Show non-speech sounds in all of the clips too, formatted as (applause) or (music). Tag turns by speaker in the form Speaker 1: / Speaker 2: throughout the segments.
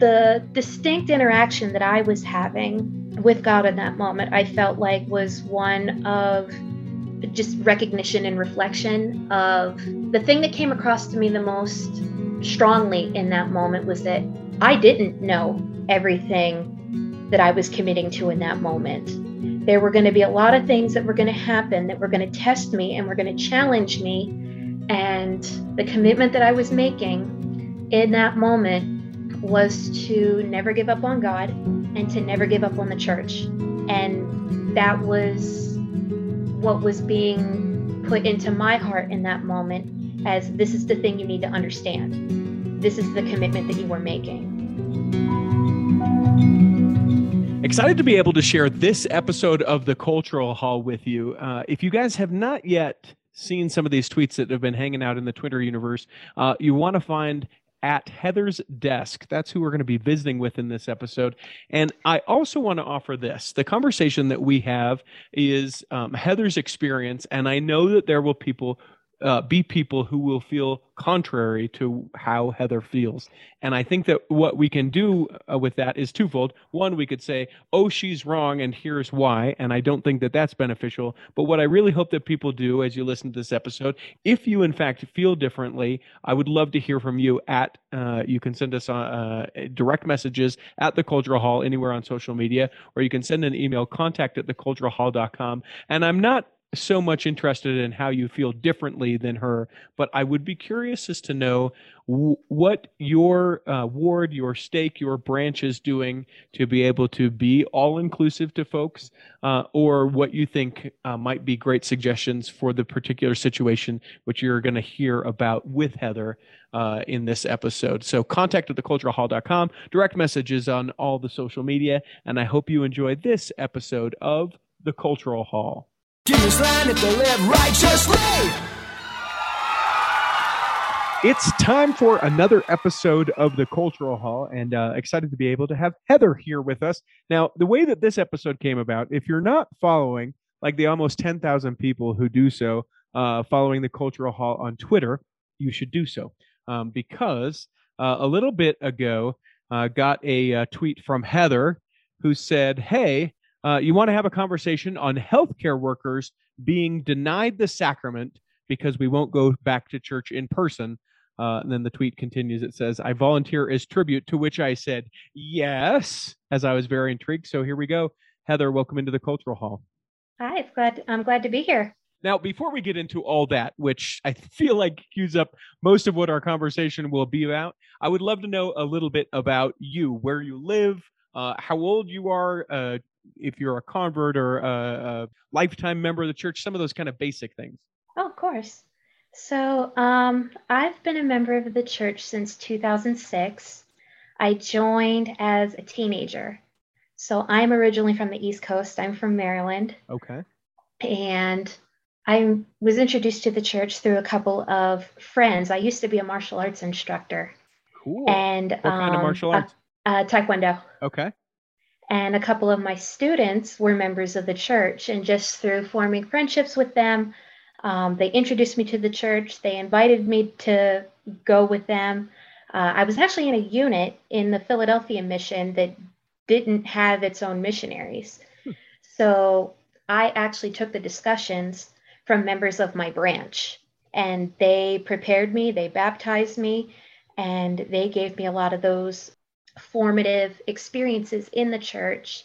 Speaker 1: the distinct interaction that I was having with God in that moment, I felt like was one of just recognition and reflection of the thing that came across to me the most strongly in that moment was that I didn't know everything that I was committing to in that moment. There were going to be a lot of things that were going to happen that were going to test me and were going to challenge me. And the commitment that I was making in that moment was to never give up on God and to never give up on the church. And that was what was being put into my heart in that moment as this is the thing you need to understand. This is the commitment that you were making.
Speaker 2: Excited to be able to share this episode of the Cultural Hall with you. Uh, if you guys have not yet seen some of these tweets that have been hanging out in the Twitter universe, uh, you want to find at Heather's desk. That's who we're going to be visiting with in this episode. And I also want to offer this the conversation that we have is um, Heather's experience. And I know that there will people uh, be people who will feel contrary to how Heather feels. And I think that what we can do uh, with that is twofold. One, we could say, oh, she's wrong, and here's why. And I don't think that that's beneficial. But what I really hope that people do as you listen to this episode, if you in fact feel differently, I would love to hear from you at, uh, you can send us uh, direct messages at the Cultural Hall anywhere on social media, or you can send an email, contact at theculturalhall.com. And I'm not so much interested in how you feel differently than her, but I would be curious as to know w- what your uh, ward, your stake, your branch is doing to be able to be all inclusive to folks, uh, or what you think uh, might be great suggestions for the particular situation which you're going to hear about with Heather uh, in this episode. So contact at theculturalhall.com, direct messages on all the social media, and I hope you enjoy this episode of The Cultural Hall land if they live righteously. It's time for another episode of the Cultural Hall, and uh, excited to be able to have Heather here with us. Now, the way that this episode came about, if you're not following, like the almost 10,000 people who do so, uh, following the Cultural Hall on Twitter, you should do so. Um, because uh, a little bit ago, uh, got a uh, tweet from Heather who said, Hey, uh, you want to have a conversation on healthcare workers being denied the sacrament because we won't go back to church in person. Uh, and then the tweet continues. It says, I volunteer as tribute, to which I said, yes, as I was very intrigued. So here we go. Heather, welcome into the Cultural Hall.
Speaker 1: Hi, glad, I'm glad to be here.
Speaker 2: Now, before we get into all that, which I (laughs) feel like cues up most of what our conversation will be about, I would love to know a little bit about you, where you live, uh, how old you are, uh, if you're a convert or a, a lifetime member of the church, some of those kind of basic things.
Speaker 1: Oh, of course. So um, I've been a member of the church since 2006. I joined as a teenager. So I'm originally from the East Coast. I'm from Maryland.
Speaker 2: Okay.
Speaker 1: And I was introduced to the church through a couple of friends. I used to be a martial arts instructor.
Speaker 2: Cool.
Speaker 1: And
Speaker 2: what kind of martial arts?
Speaker 1: Uh, uh, taekwondo.
Speaker 2: Okay
Speaker 1: and a couple of my students were members of the church and just through forming friendships with them um, they introduced me to the church. They invited me to go with them. Uh, i was actually in a unit in the philadelphia mission that didn't have its own missionaries. Hmm. so i actually took the discussions from members of my branch and they prepared me they baptized me and they gave me a lot of those formative experiences in the church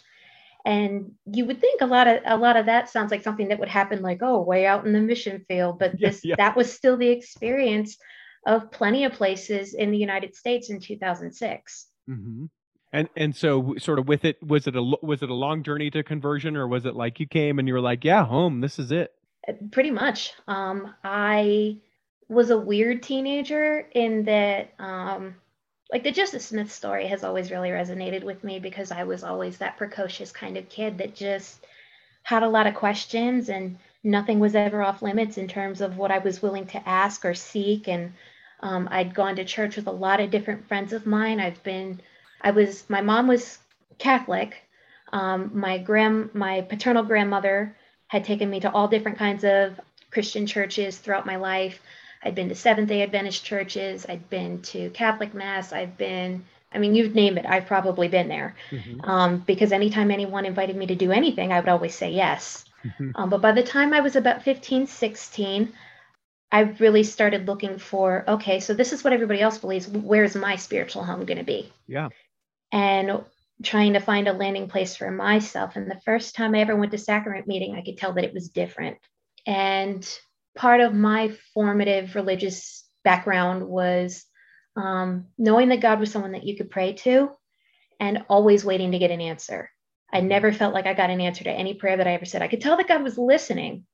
Speaker 1: and you would think a lot of a lot of that sounds like something that would happen like oh way out in the mission field but this yeah, yeah. that was still the experience of plenty of places in the united states in 2006
Speaker 2: mm-hmm. and and so sort of with it was it a was it a long journey to conversion or was it like you came and you were like yeah home this is it
Speaker 1: uh, pretty much um i was a weird teenager in that um like the Joseph Smith story has always really resonated with me because I was always that precocious kind of kid that just had a lot of questions and nothing was ever off limits in terms of what I was willing to ask or seek. And um, I'd gone to church with a lot of different friends of mine. I've been, I was, my mom was Catholic. Um, my grand, my paternal grandmother had taken me to all different kinds of Christian churches throughout my life. I'd been to Seventh day Adventist churches, I'd been to Catholic Mass, I've been I mean, you name it, I've probably been there. Mm-hmm. Um, because anytime anyone invited me to do anything, I would always say yes. Mm-hmm. Um, but by the time I was about 15, 16, I really started looking for okay, so this is what everybody else believes. Where's my spiritual home going to be?
Speaker 2: Yeah.
Speaker 1: And trying to find a landing place for myself. And the first time I ever went to sacrament meeting, I could tell that it was different. And part of my formative religious background was um, knowing that God was someone that you could pray to and always waiting to get an answer. I never felt like I got an answer to any prayer that I ever said. I could tell that God was listening,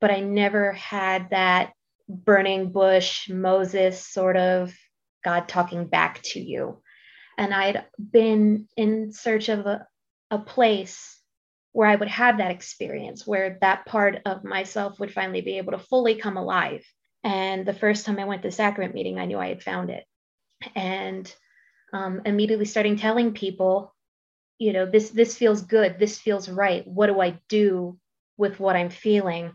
Speaker 1: but I never had that burning bush, Moses sort of God talking back to you. And I'd been in search of a, a place where I would have that experience, where that part of myself would finally be able to fully come alive. And the first time I went to sacrament meeting, I knew I had found it. And um, immediately starting telling people, you know, this this feels good, this feels right. What do I do with what I'm feeling?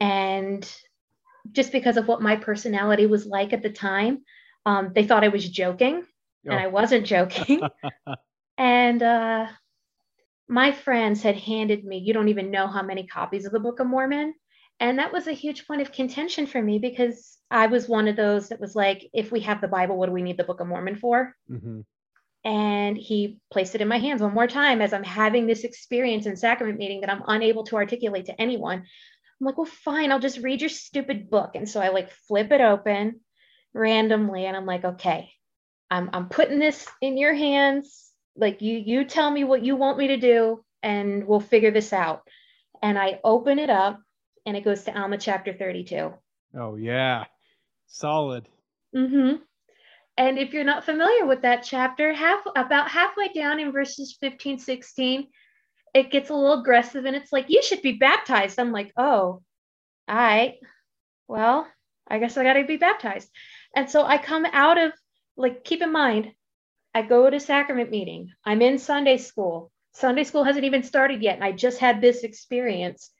Speaker 1: And just because of what my personality was like at the time, um, they thought I was joking, oh. and I wasn't joking. (laughs) and uh, my friends had handed me, you don't even know how many copies of the Book of Mormon. And that was a huge point of contention for me because I was one of those that was like, if we have the Bible, what do we need the Book of Mormon for? Mm-hmm. And he placed it in my hands one more time as I'm having this experience in sacrament meeting that I'm unable to articulate to anyone. I'm like, well, fine, I'll just read your stupid book. And so I like flip it open randomly and I'm like, okay, I'm, I'm putting this in your hands like you you tell me what you want me to do and we'll figure this out. And i open it up and it goes to alma chapter 32
Speaker 2: oh yeah. Solid.
Speaker 1: Mm-hmm. And if you're not familiar with that chapter half about halfway down in verses 15 16 it gets a little aggressive and it's like you should be baptized. I'm like oh all right well i guess i gotta be baptized. And so i come out of like keep in mind I go to sacrament meeting. I'm in Sunday school. Sunday school hasn't even started yet. And I just had this experience.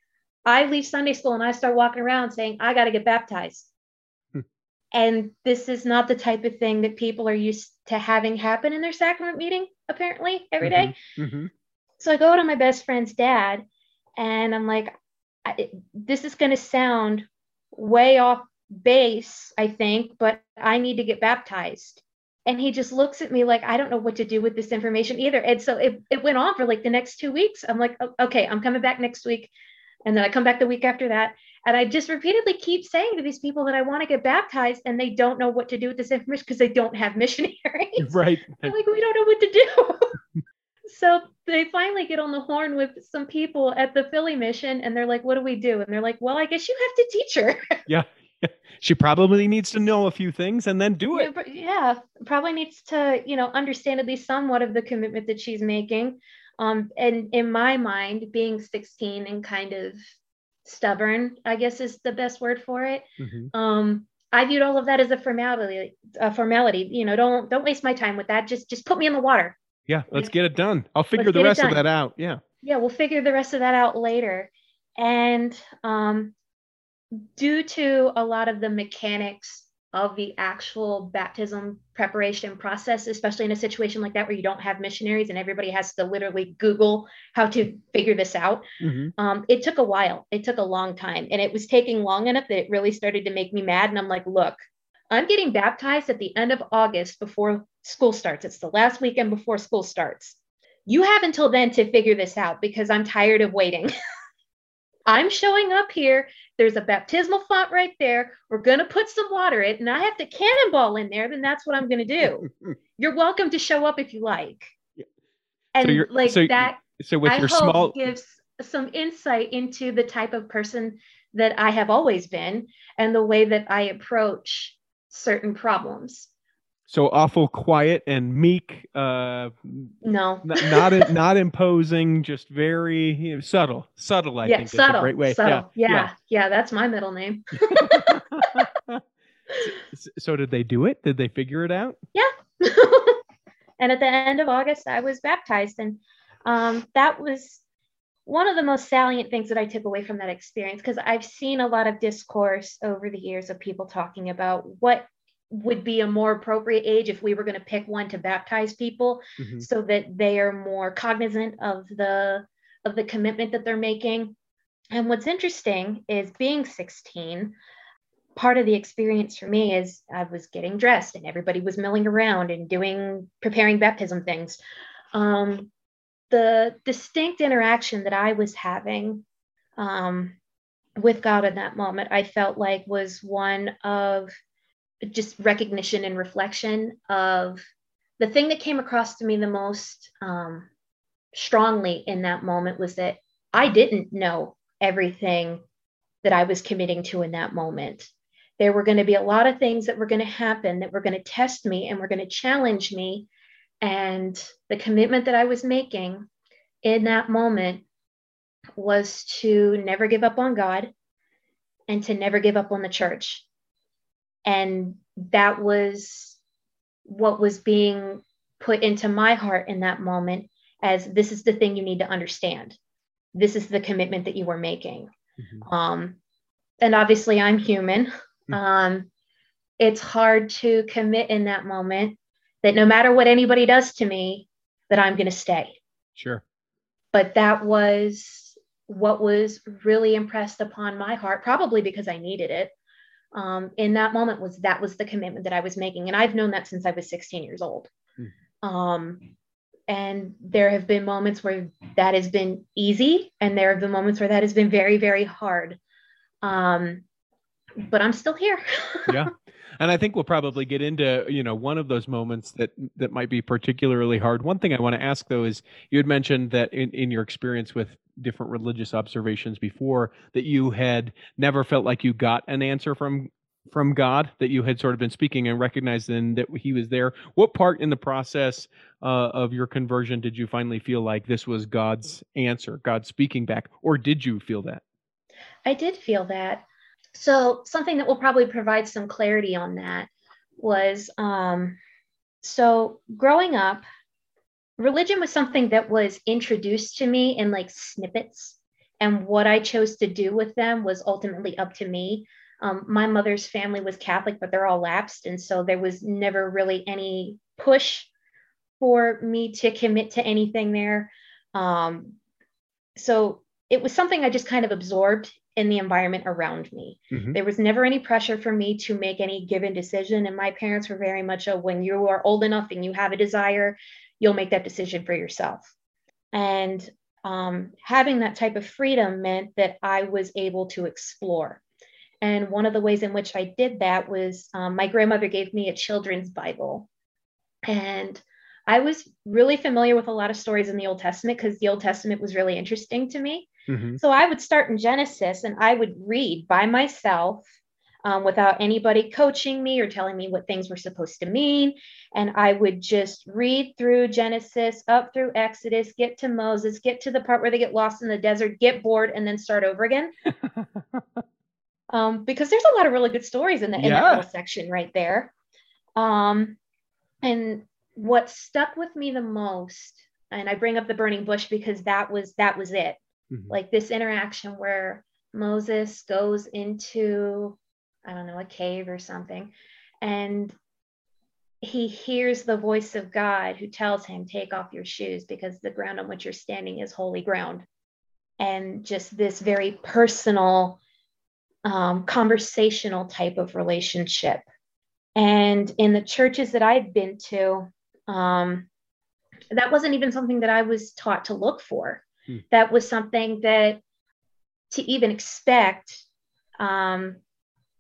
Speaker 1: I leave Sunday school and I start walking around saying, I got to get baptized. Hmm. And this is not the type of thing that people are used to having happen in their sacrament meeting, apparently, every day. Mm-hmm. Mm-hmm. So I go to my best friend's dad and I'm like, this is going to sound way off base, I think, but I need to get baptized and he just looks at me like i don't know what to do with this information either. And so it, it went on for like the next two weeks. I'm like okay i'm coming back next week. And then i come back the week after that. And i just repeatedly keep saying to these people that i want to get baptized and they don't know what to do with this information because they don't have (laughs) missionaries. (laughs)
Speaker 2: Right.
Speaker 1: Like we don't know what to do. (laughs) So they finally get on the horn with some people at the philly mission and they're like what do we do? And they're like well i guess you have to teach her.
Speaker 2: Yeah she probably needs to know a few things and then do it.
Speaker 1: Yeah, probably needs to, you know, understand at least somewhat of the commitment that she's making. Um, and in my mind, being 16 and kind of stubborn, I guess is the best word for it. Mm-hmm. Um, I viewed all of that as a formality. A formality, you know, don't don't waste my time with that. Just just put me in the water.
Speaker 2: Yeah, let's get it done. I'll figure the rest of that out. Yeah.
Speaker 1: Yeah, we'll figure the rest of that out later. And um, due to a lot of the mechanics of the actual baptism preparation process, especially in a situation like that where you don't have missionaries and everybody has to literally Google how to figure this out. Mm-hmm. Um, it took a while. It took a long time. And it was taking long enough that it really started to make me mad. And I'm like, look, I'm getting baptized at the end of August before school starts. It's the last weekend before school starts. You have until then to figure this out because I'm tired of waiting. (laughs) I'm showing up here. There's a baptismal font right there. We're going to put some water in, it, and I have to cannonball in there. Then that's what I'm going to do. (laughs) you're welcome to show up if you like. And so like so, that,
Speaker 2: so with
Speaker 1: I
Speaker 2: your small
Speaker 1: gives some insight into the type of person that I have always been and the way that I approach certain problems
Speaker 2: so awful quiet and meek uh
Speaker 1: no.
Speaker 2: not not, not imposing just very you know, subtle subtle i
Speaker 1: yeah,
Speaker 2: think
Speaker 1: subtle,
Speaker 2: is a great way.
Speaker 1: subtle. Yeah, yeah, yeah yeah that's my middle name. (laughs)
Speaker 2: So, so did they do it? Did they figure it out?
Speaker 1: Yeah. (laughs) And at the end of august i was baptized and um that was one of the most salient things that I took away from that experience, because I've seen a lot of discourse over the years of people talking about what would be a more appropriate age if we were going to pick one to baptize people mm-hmm. so that they are more cognizant of the of the commitment that they're making and what's interesting is being 16 part of the experience for me is i was getting dressed and everybody was milling around and doing preparing baptism things um, the distinct interaction that i was having um, with god in that moment i felt like was one of just recognition and reflection of the thing that came across to me the most um, strongly in that moment was that I didn't know everything that I was committing to in that moment. There were going to be a lot of things that were going to happen that were going to test me and were going to challenge me. And the commitment that I was making in that moment was to never give up on God and to never give up on the church. And that was what was being put into my heart in that moment as this is the thing you need to understand. This is the commitment that you are making. Mm-hmm. Um, and obviously, I'm human. Mm-hmm. Um, it's hard to commit in that moment that no matter what anybody does to me, that I'm going to stay.
Speaker 2: Sure.
Speaker 1: But that was what was really impressed upon my heart, probably because I needed it um, in that moment was that was the commitment that I was making. And I've known that since I was 16 years old. Mm. Um, and there have been moments where that has been easy, and there have been moments where that has been very, very hard. Um, but I'm still here. (laughs)
Speaker 2: yeah. And I think we'll probably get into, you know, one of those moments that that might be particularly hard. One thing I want to ask though is you had mentioned that in, in your experience with different religious observations before that you had never felt like you got an answer from from God that you had sort of been speaking and recognized then that he was there. What part in the process uh, of your conversion did you finally feel like this was God's answer, God speaking back, or did you feel that?
Speaker 1: I did feel that. So something that will probably provide some clarity on that was um, so growing up, religion was something that was introduced to me in like snippets and what i chose to do with them was ultimately up to me um, my mother's family was catholic but they're all lapsed and so there was never really any push for me to commit to anything there um, so it was something i just kind of absorbed in the environment around me. Mm-hmm. There was never any pressure for me to make any given decision. And my parents were very much a when you are old enough and you have a desire, you'll make that decision for yourself. And um, having that type of freedom meant that I was able to explore. And one of the ways in which I did that was um, my grandmother gave me a children's Bible. And I was really familiar with a lot of stories in the Old Testament because the Old Testament was really interesting to me. Mm-hmm. So I would start in Genesis and I would read by myself um, without anybody coaching me or telling me what things were supposed to mean. And I would just read through Genesis, up through Exodus, get to Moses, get to the part where they get lost in the desert, get bored, and then start over again. (laughs) um, because there's a lot of really good stories in, the, in yeah. that little section right there. Um, and what stuck with me the most, and I bring up the burning bush because that was that was it. Mm-hmm. Like this interaction where Moses goes into I don't know, a cave or something. And he hears the voice of God who tells him, Take off your shoes because the ground on which you're standing is holy ground. And just this very personal, um, conversational type of relationship. And in the churches that I've been to, um, that wasn't even something that I was taught to look for. Hmm. That was something that to even expect um,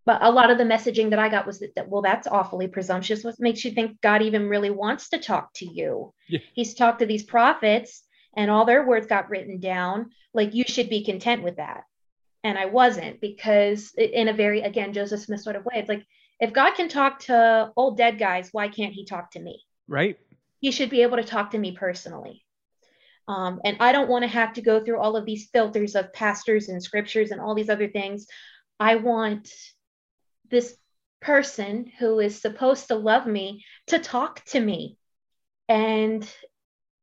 Speaker 1: but a lot of the messaging that I got was that, that, well, that's awfully presumptuous. What makes you think God even really wants to talk to you? Yeah. He's talked to these prophets and all their words got written down. Like you should be content with that. And I wasn't because in a very, again, Joseph Smith sort of way, it's like, if God can talk to old dead guys, why can't he talk to me?
Speaker 2: Right.
Speaker 1: He should be able to talk to me personally. Um, and I don't want to have to go through all of these filters of pastors and scriptures and all these other things. I want this person who is supposed to love me to talk to me. And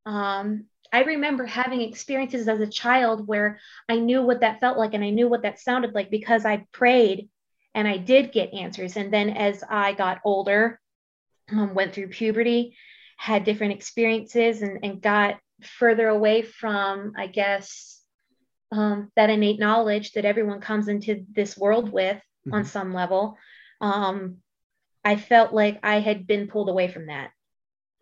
Speaker 1: um, I remember having experiences as a child where I knew what that felt like and I knew what that sounded like because I prayed and I did get answers. And then as I got older, um, went through puberty, had different experiences, and, and got further away from, I guess, um, that innate knowledge that everyone comes into this world with mm-hmm. on some level. Um, I felt like I had been pulled away from that.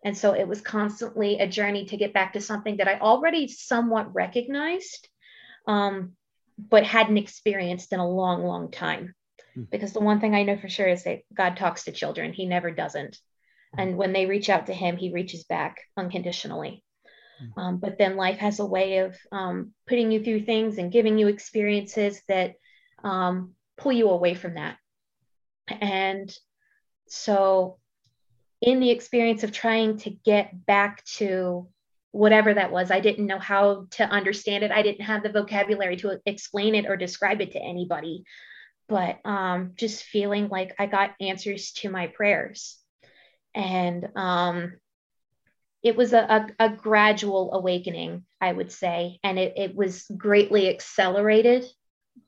Speaker 1: And so it was constantly a journey to get back to something that I already somewhat recognized, um, but hadn't experienced in a long, long time. Hmm. Because the one thing I know for sure is that God talks to children, He never doesn't. Hmm. And when they reach out to Him, He reaches back unconditionally. Hmm. Um, but then life has a way of um, putting you through things and giving you experiences that um, pull you away from that. And so in the experience of trying to get back to whatever that was, I didn't know how to understand it. I didn't have the vocabulary to explain it or describe it to anybody. But um, just feeling like I got answers to my prayers. And um, it was a, a, a, gradual awakening, I would say. And it, it was greatly accelerated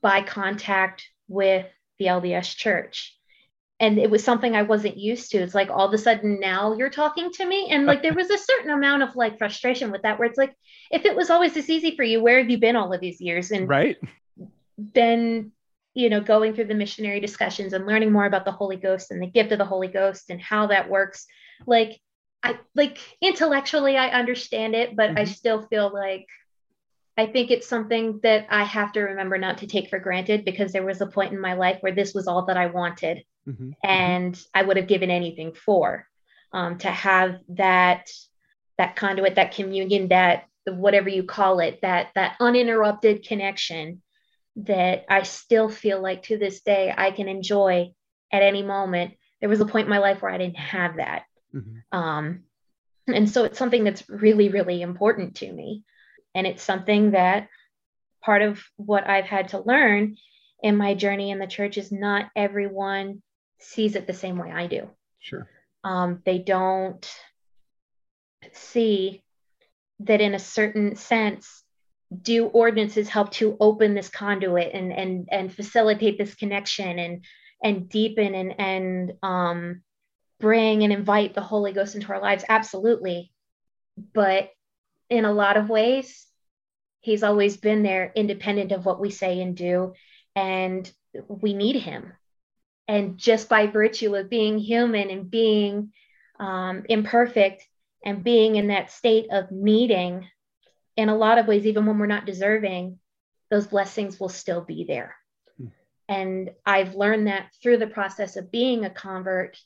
Speaker 1: by contact with the LDS church and it was something I wasn't used to. It's like all of a sudden now you're talking to me. And like there was a certain amount of like frustration with that, where it's like, if it was always this easy for you, where have you been all of these years? And
Speaker 2: right.
Speaker 1: Then, you know, going through the missionary discussions and learning more about the Holy Ghost and the gift of the Holy Ghost and how that works. Like I like intellectually I understand it, but mm-hmm. I still feel like I think it's something that I have to remember not to take for granted because there was a point in my life where this was all that I wanted mm-hmm. and I would have given anything for um, to have that that conduit, that communion, that whatever you call it, that that uninterrupted connection that I still feel like to this day I can enjoy at any moment. There was a point in my life where I didn't have that. Mm-hmm. Um, and so it's something that's really, really important to me. And it's something that part of what I've had to learn in my journey in the church is not everyone sees it the same way I do.
Speaker 2: Sure.
Speaker 1: Um, they don't see that in a certain sense do ordinances help to open this conduit and and and facilitate this connection and and deepen and and um, bring and invite the Holy Ghost into our lives? Absolutely. But in a lot of ways, He's always been there, independent of what we say and do. And we need Him and just by virtue of being human and being um, imperfect and being in that state of needing in a lot of ways even when we're not deserving those blessings will still be there hmm. and i've learned that through the process of being a convert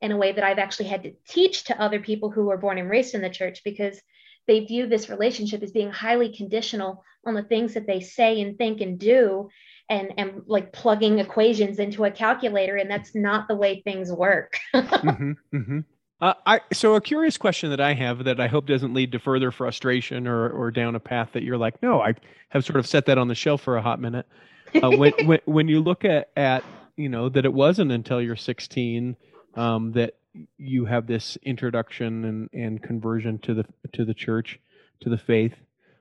Speaker 1: in a way that i've actually had to teach to other people who were born and raised in the church because they view this relationship as being highly conditional on the things that they say and think and do and and like plugging equations into a calculator and that's not the way things work (laughs) mm-hmm,
Speaker 2: mm-hmm. Uh, I, so a curious question that I have that I hope doesn't lead to further frustration or, or down a path that you're like, no, I have sort of set that on the shelf for a hot minute. Uh, (laughs) when, when, when you look at, at, you know, that it wasn't until you're 16 um, that you have this introduction and, and conversion to the, to the church, to the faith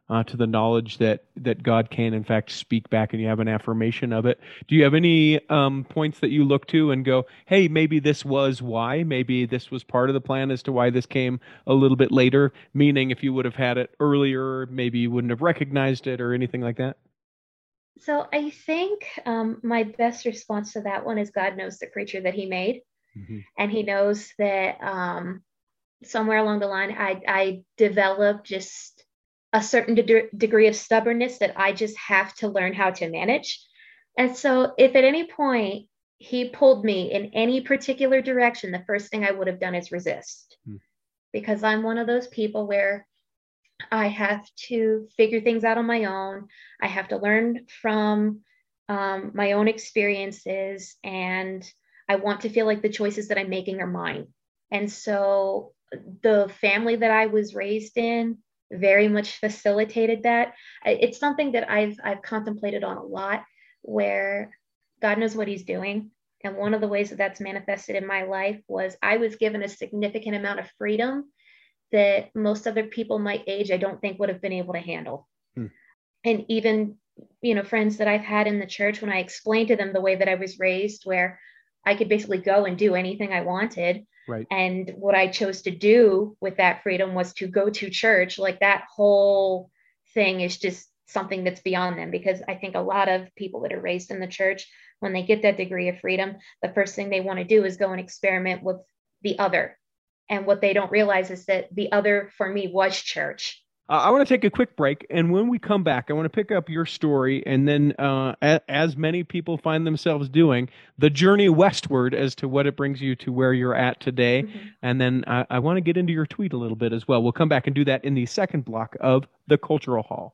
Speaker 2: uh, to the knowledge that that God can in fact speak back, and you have an affirmation of it. Do you have any um, points that you look to and go, "Hey, maybe this was why. Maybe this was part of the plan as to why this came a little bit later." Meaning, if you would have had it earlier, maybe you wouldn't have recognized it or anything like that.
Speaker 1: So I think um, my best response to that one is God knows the creature that He made, mm-hmm. and He knows that um, somewhere along the line I I developed just a certain de- degree of stubbornness that I just have to learn how to manage. And so, if at any point he pulled me in any particular direction, the first thing I would have done is resist hmm. because I'm one of those people where I have to figure things out on my own. I have to learn from um, my own experiences, and I want to feel like the choices that I'm making are mine. And so, the family that I was raised in, very much facilitated that. It's something that I've I've contemplated on a lot where God knows what he's doing. And one of the ways that that's manifested in my life was I was given a significant amount of freedom that most other people my age I don't think would have been able to handle. Hmm. And even you know friends that I've had in the church when I explained to them the way that I was raised where I could basically go and do anything I wanted.
Speaker 2: Right.
Speaker 1: And what I chose to do with that freedom was to go to church. Like that whole thing is just something that's beyond them because I think a lot of people that are raised in the church, when they get that degree of freedom, the first thing they want to do is go and experiment with the other. And what they don't realize is that the other for me was church.
Speaker 2: Uh, I want to take a quick break, and when we come back, I want to pick up your story, and then, uh, a, as many people find themselves doing, the journey westward as to what it brings you to where you're at today. Mm-hmm. And then I, I want to get into your tweet a little bit as well. We'll come back and do that in the second block of the Cultural Hall.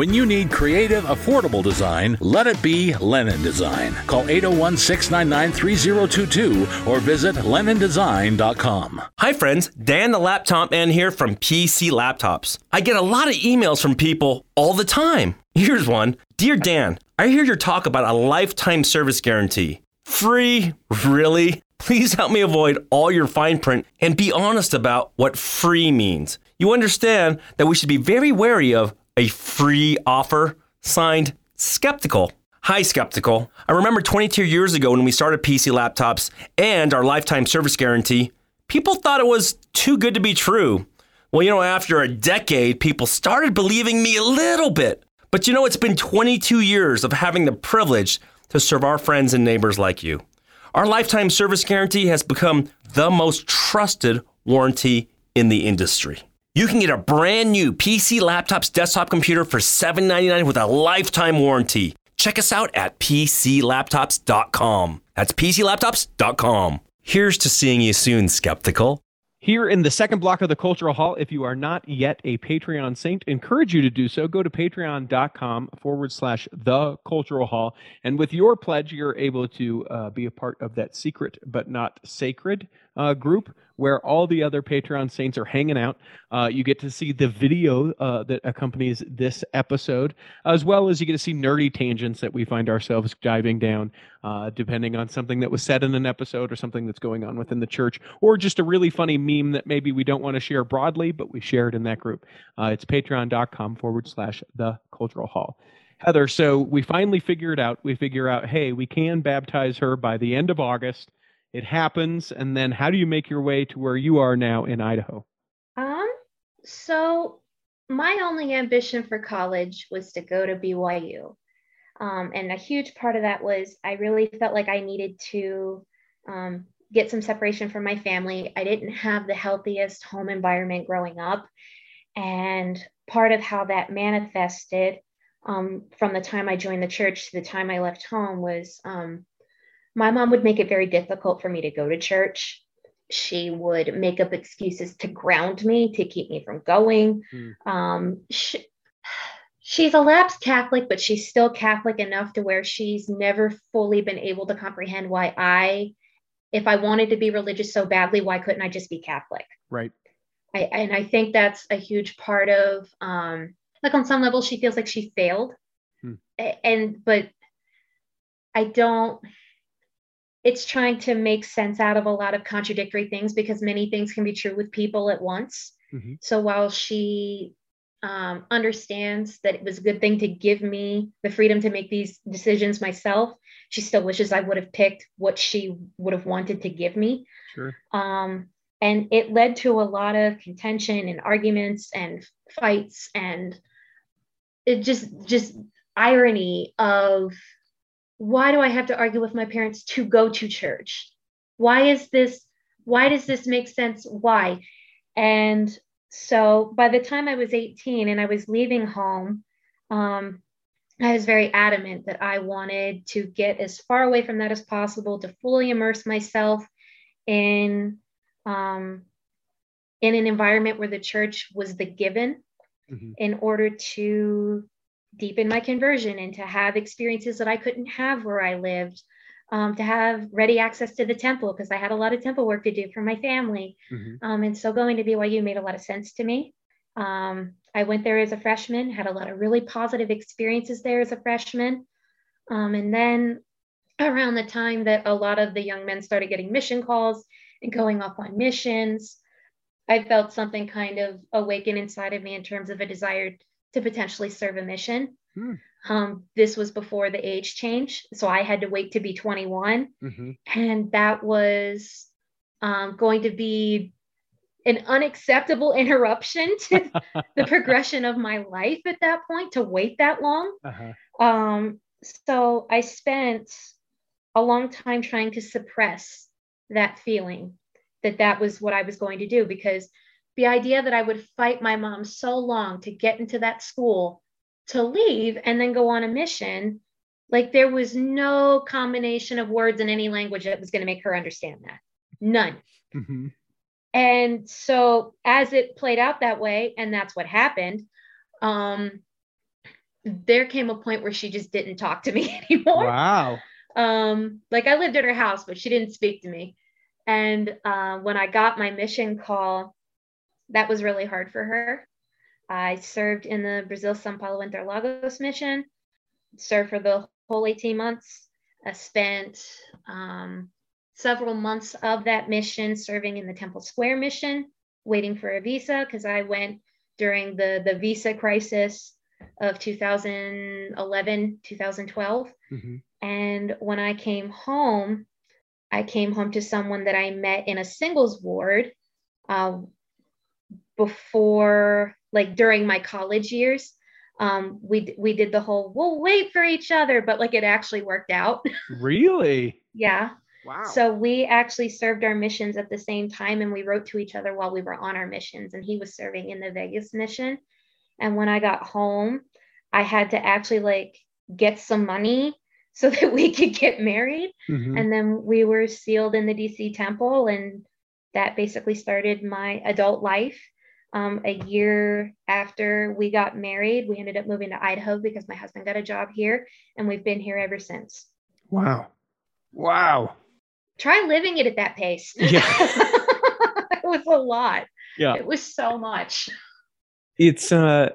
Speaker 3: When you need creative, affordable design, let it be Lennon Design. Call 801 699 3022 or visit LennonDesign.com.
Speaker 4: Hi, friends. Dan the Laptop Man here from PC Laptops. I get a lot of emails from people all the time. Here's one Dear Dan, I hear your talk about a lifetime service guarantee. Free? Really? Please help me avoid all your fine print and be honest about what free means. You understand that we should be very wary of a free offer. Signed, Skeptical. Hi, Skeptical. I remember 22 years ago when we started PC laptops and our lifetime service guarantee, people thought it was too good to be true. Well, you know, after a decade, people started believing me a little bit. But you know, it's been 22 years of having the privilege to serve our friends and neighbors like you. Our lifetime service guarantee has become the most trusted warranty in the industry. You can get a brand new PC Laptops desktop computer for 799 with a lifetime warranty. Check us out at PCLaptops.com. That's PCLaptops.com. Here's to seeing you soon, skeptical.
Speaker 2: Here in the second block of the Cultural Hall, if you are not yet a Patreon saint, encourage you to do so. Go to patreon.com forward slash the Cultural Hall. And with your pledge, you're able to uh, be a part of that secret but not sacred uh, group where all the other Patreon saints are hanging out. Uh, you get to see the video uh, that accompanies this episode, as well as you get to see nerdy tangents that we find ourselves diving down, uh, depending on something that was said in an episode or something that's going on within the church, or just a really funny meme that maybe we don't want to share broadly, but we share it in that group. Uh, it's patreon.com forward slash the cultural hall. Heather, so we finally figured out, we figure out, hey, we can baptize her by the end of August it happens and then how do you make your way to where you are now in idaho?
Speaker 1: Um so my only ambition for college was to go to byu um, and a huge part of that was i really felt like i needed to um, get some separation from my family. I didn't have the healthiest home environment growing up and part of how that manifested um, from the time i joined the church to the time i left home was um, my mom would make it very difficult for me to go to church. She would make up excuses to ground me, to keep me from going. Mm. Um, she, she's a lapsed Catholic, but she's still Catholic enough to where she's never fully been able to comprehend why I, if I wanted to be religious so badly, why couldn't I just be Catholic?
Speaker 2: Right.
Speaker 1: I, and I think that's a huge part of, um, like on some level, she feels like she failed. Hmm. And, but I don't, it's trying to make sense out of a lot of contradictory things because many things can be true with people at once. Mm-hmm. So while she um, understands that it was a good thing to give me the freedom to make these decisions myself, she still wishes I would have picked what she would have wanted to give me.
Speaker 2: Sure.
Speaker 1: Um, and it led to a lot of contention and arguments and fights and it just just irony of why do I have to argue with my parents to go to church? Why is this? Why does this make sense? Why? And so by the time I was 18 and I was leaving home, um, I was very adamant that I wanted to get as far away from that as possible to fully immerse myself in um, in an environment where the church was the given mm-hmm. in order to deepen my conversion and to have experiences that I couldn't have where I lived, um, to have ready access to the temple because I had a lot of temple work to do for my family. Mm-hmm. Um, and so going to BYU made a lot of sense to me. Um, I went there as a freshman, had a lot of really positive experiences there as a freshman. Um, and then around the time that a lot of the young men started getting mission calls and going off on missions, I felt something kind of awaken inside of me in terms of a desire to potentially serve a mission. Hmm. Um, this was before the age change. So I had to wait to be 21. Mm-hmm. And that was um, going to be an unacceptable interruption to (laughs) the progression of my life at that point to wait that long. Uh-huh. Um, so I spent a long time trying to suppress that feeling that that was what I was going to do because the idea that I would fight my mom so long to get into that school to leave and then go on a mission like there was no combination of words in any language that was going to make her understand that. None. Mm-hmm. and so as it played out that way and that's what happened um there came a point where she just didn't talk to me (laughs) anymore.
Speaker 2: Wow.
Speaker 1: Um like i lived at her house but she didn't speak to me. And uh, when i got my mission call that was really hard for her I served in the Brazil Sao Paulo Interlagos mission, served for the whole 18 months. I spent um, several months of that mission serving in the Temple Square mission, waiting for a visa because I went during the, the visa crisis of 2011, 2012. Mm-hmm. And when I came home, I came home to someone that I met in a singles ward uh, before like during my college years um, we we did the whole we'll wait for each other, but like it actually worked out.
Speaker 2: Really? (laughs)
Speaker 1: yeah.
Speaker 2: Wow.
Speaker 1: So we actually served our missions at the same time, and we wrote to each other while we were on our missions. And he was serving in the Vegas mission. And when I got home, I had to actually like get some money (laughs) so that we could get married. Mm-hmm. And then we were sealed in the DC temple, and that basically started my adult life. Um, a year after we got married, we ended up moving to Idaho because my husband got a job here, and we've been here ever since.
Speaker 2: Wow. Wow.
Speaker 1: Try living it at that pace. (laughs) Yeah. (laughs) it was a lot.
Speaker 2: Yeah.
Speaker 1: It was so much.
Speaker 2: It's uh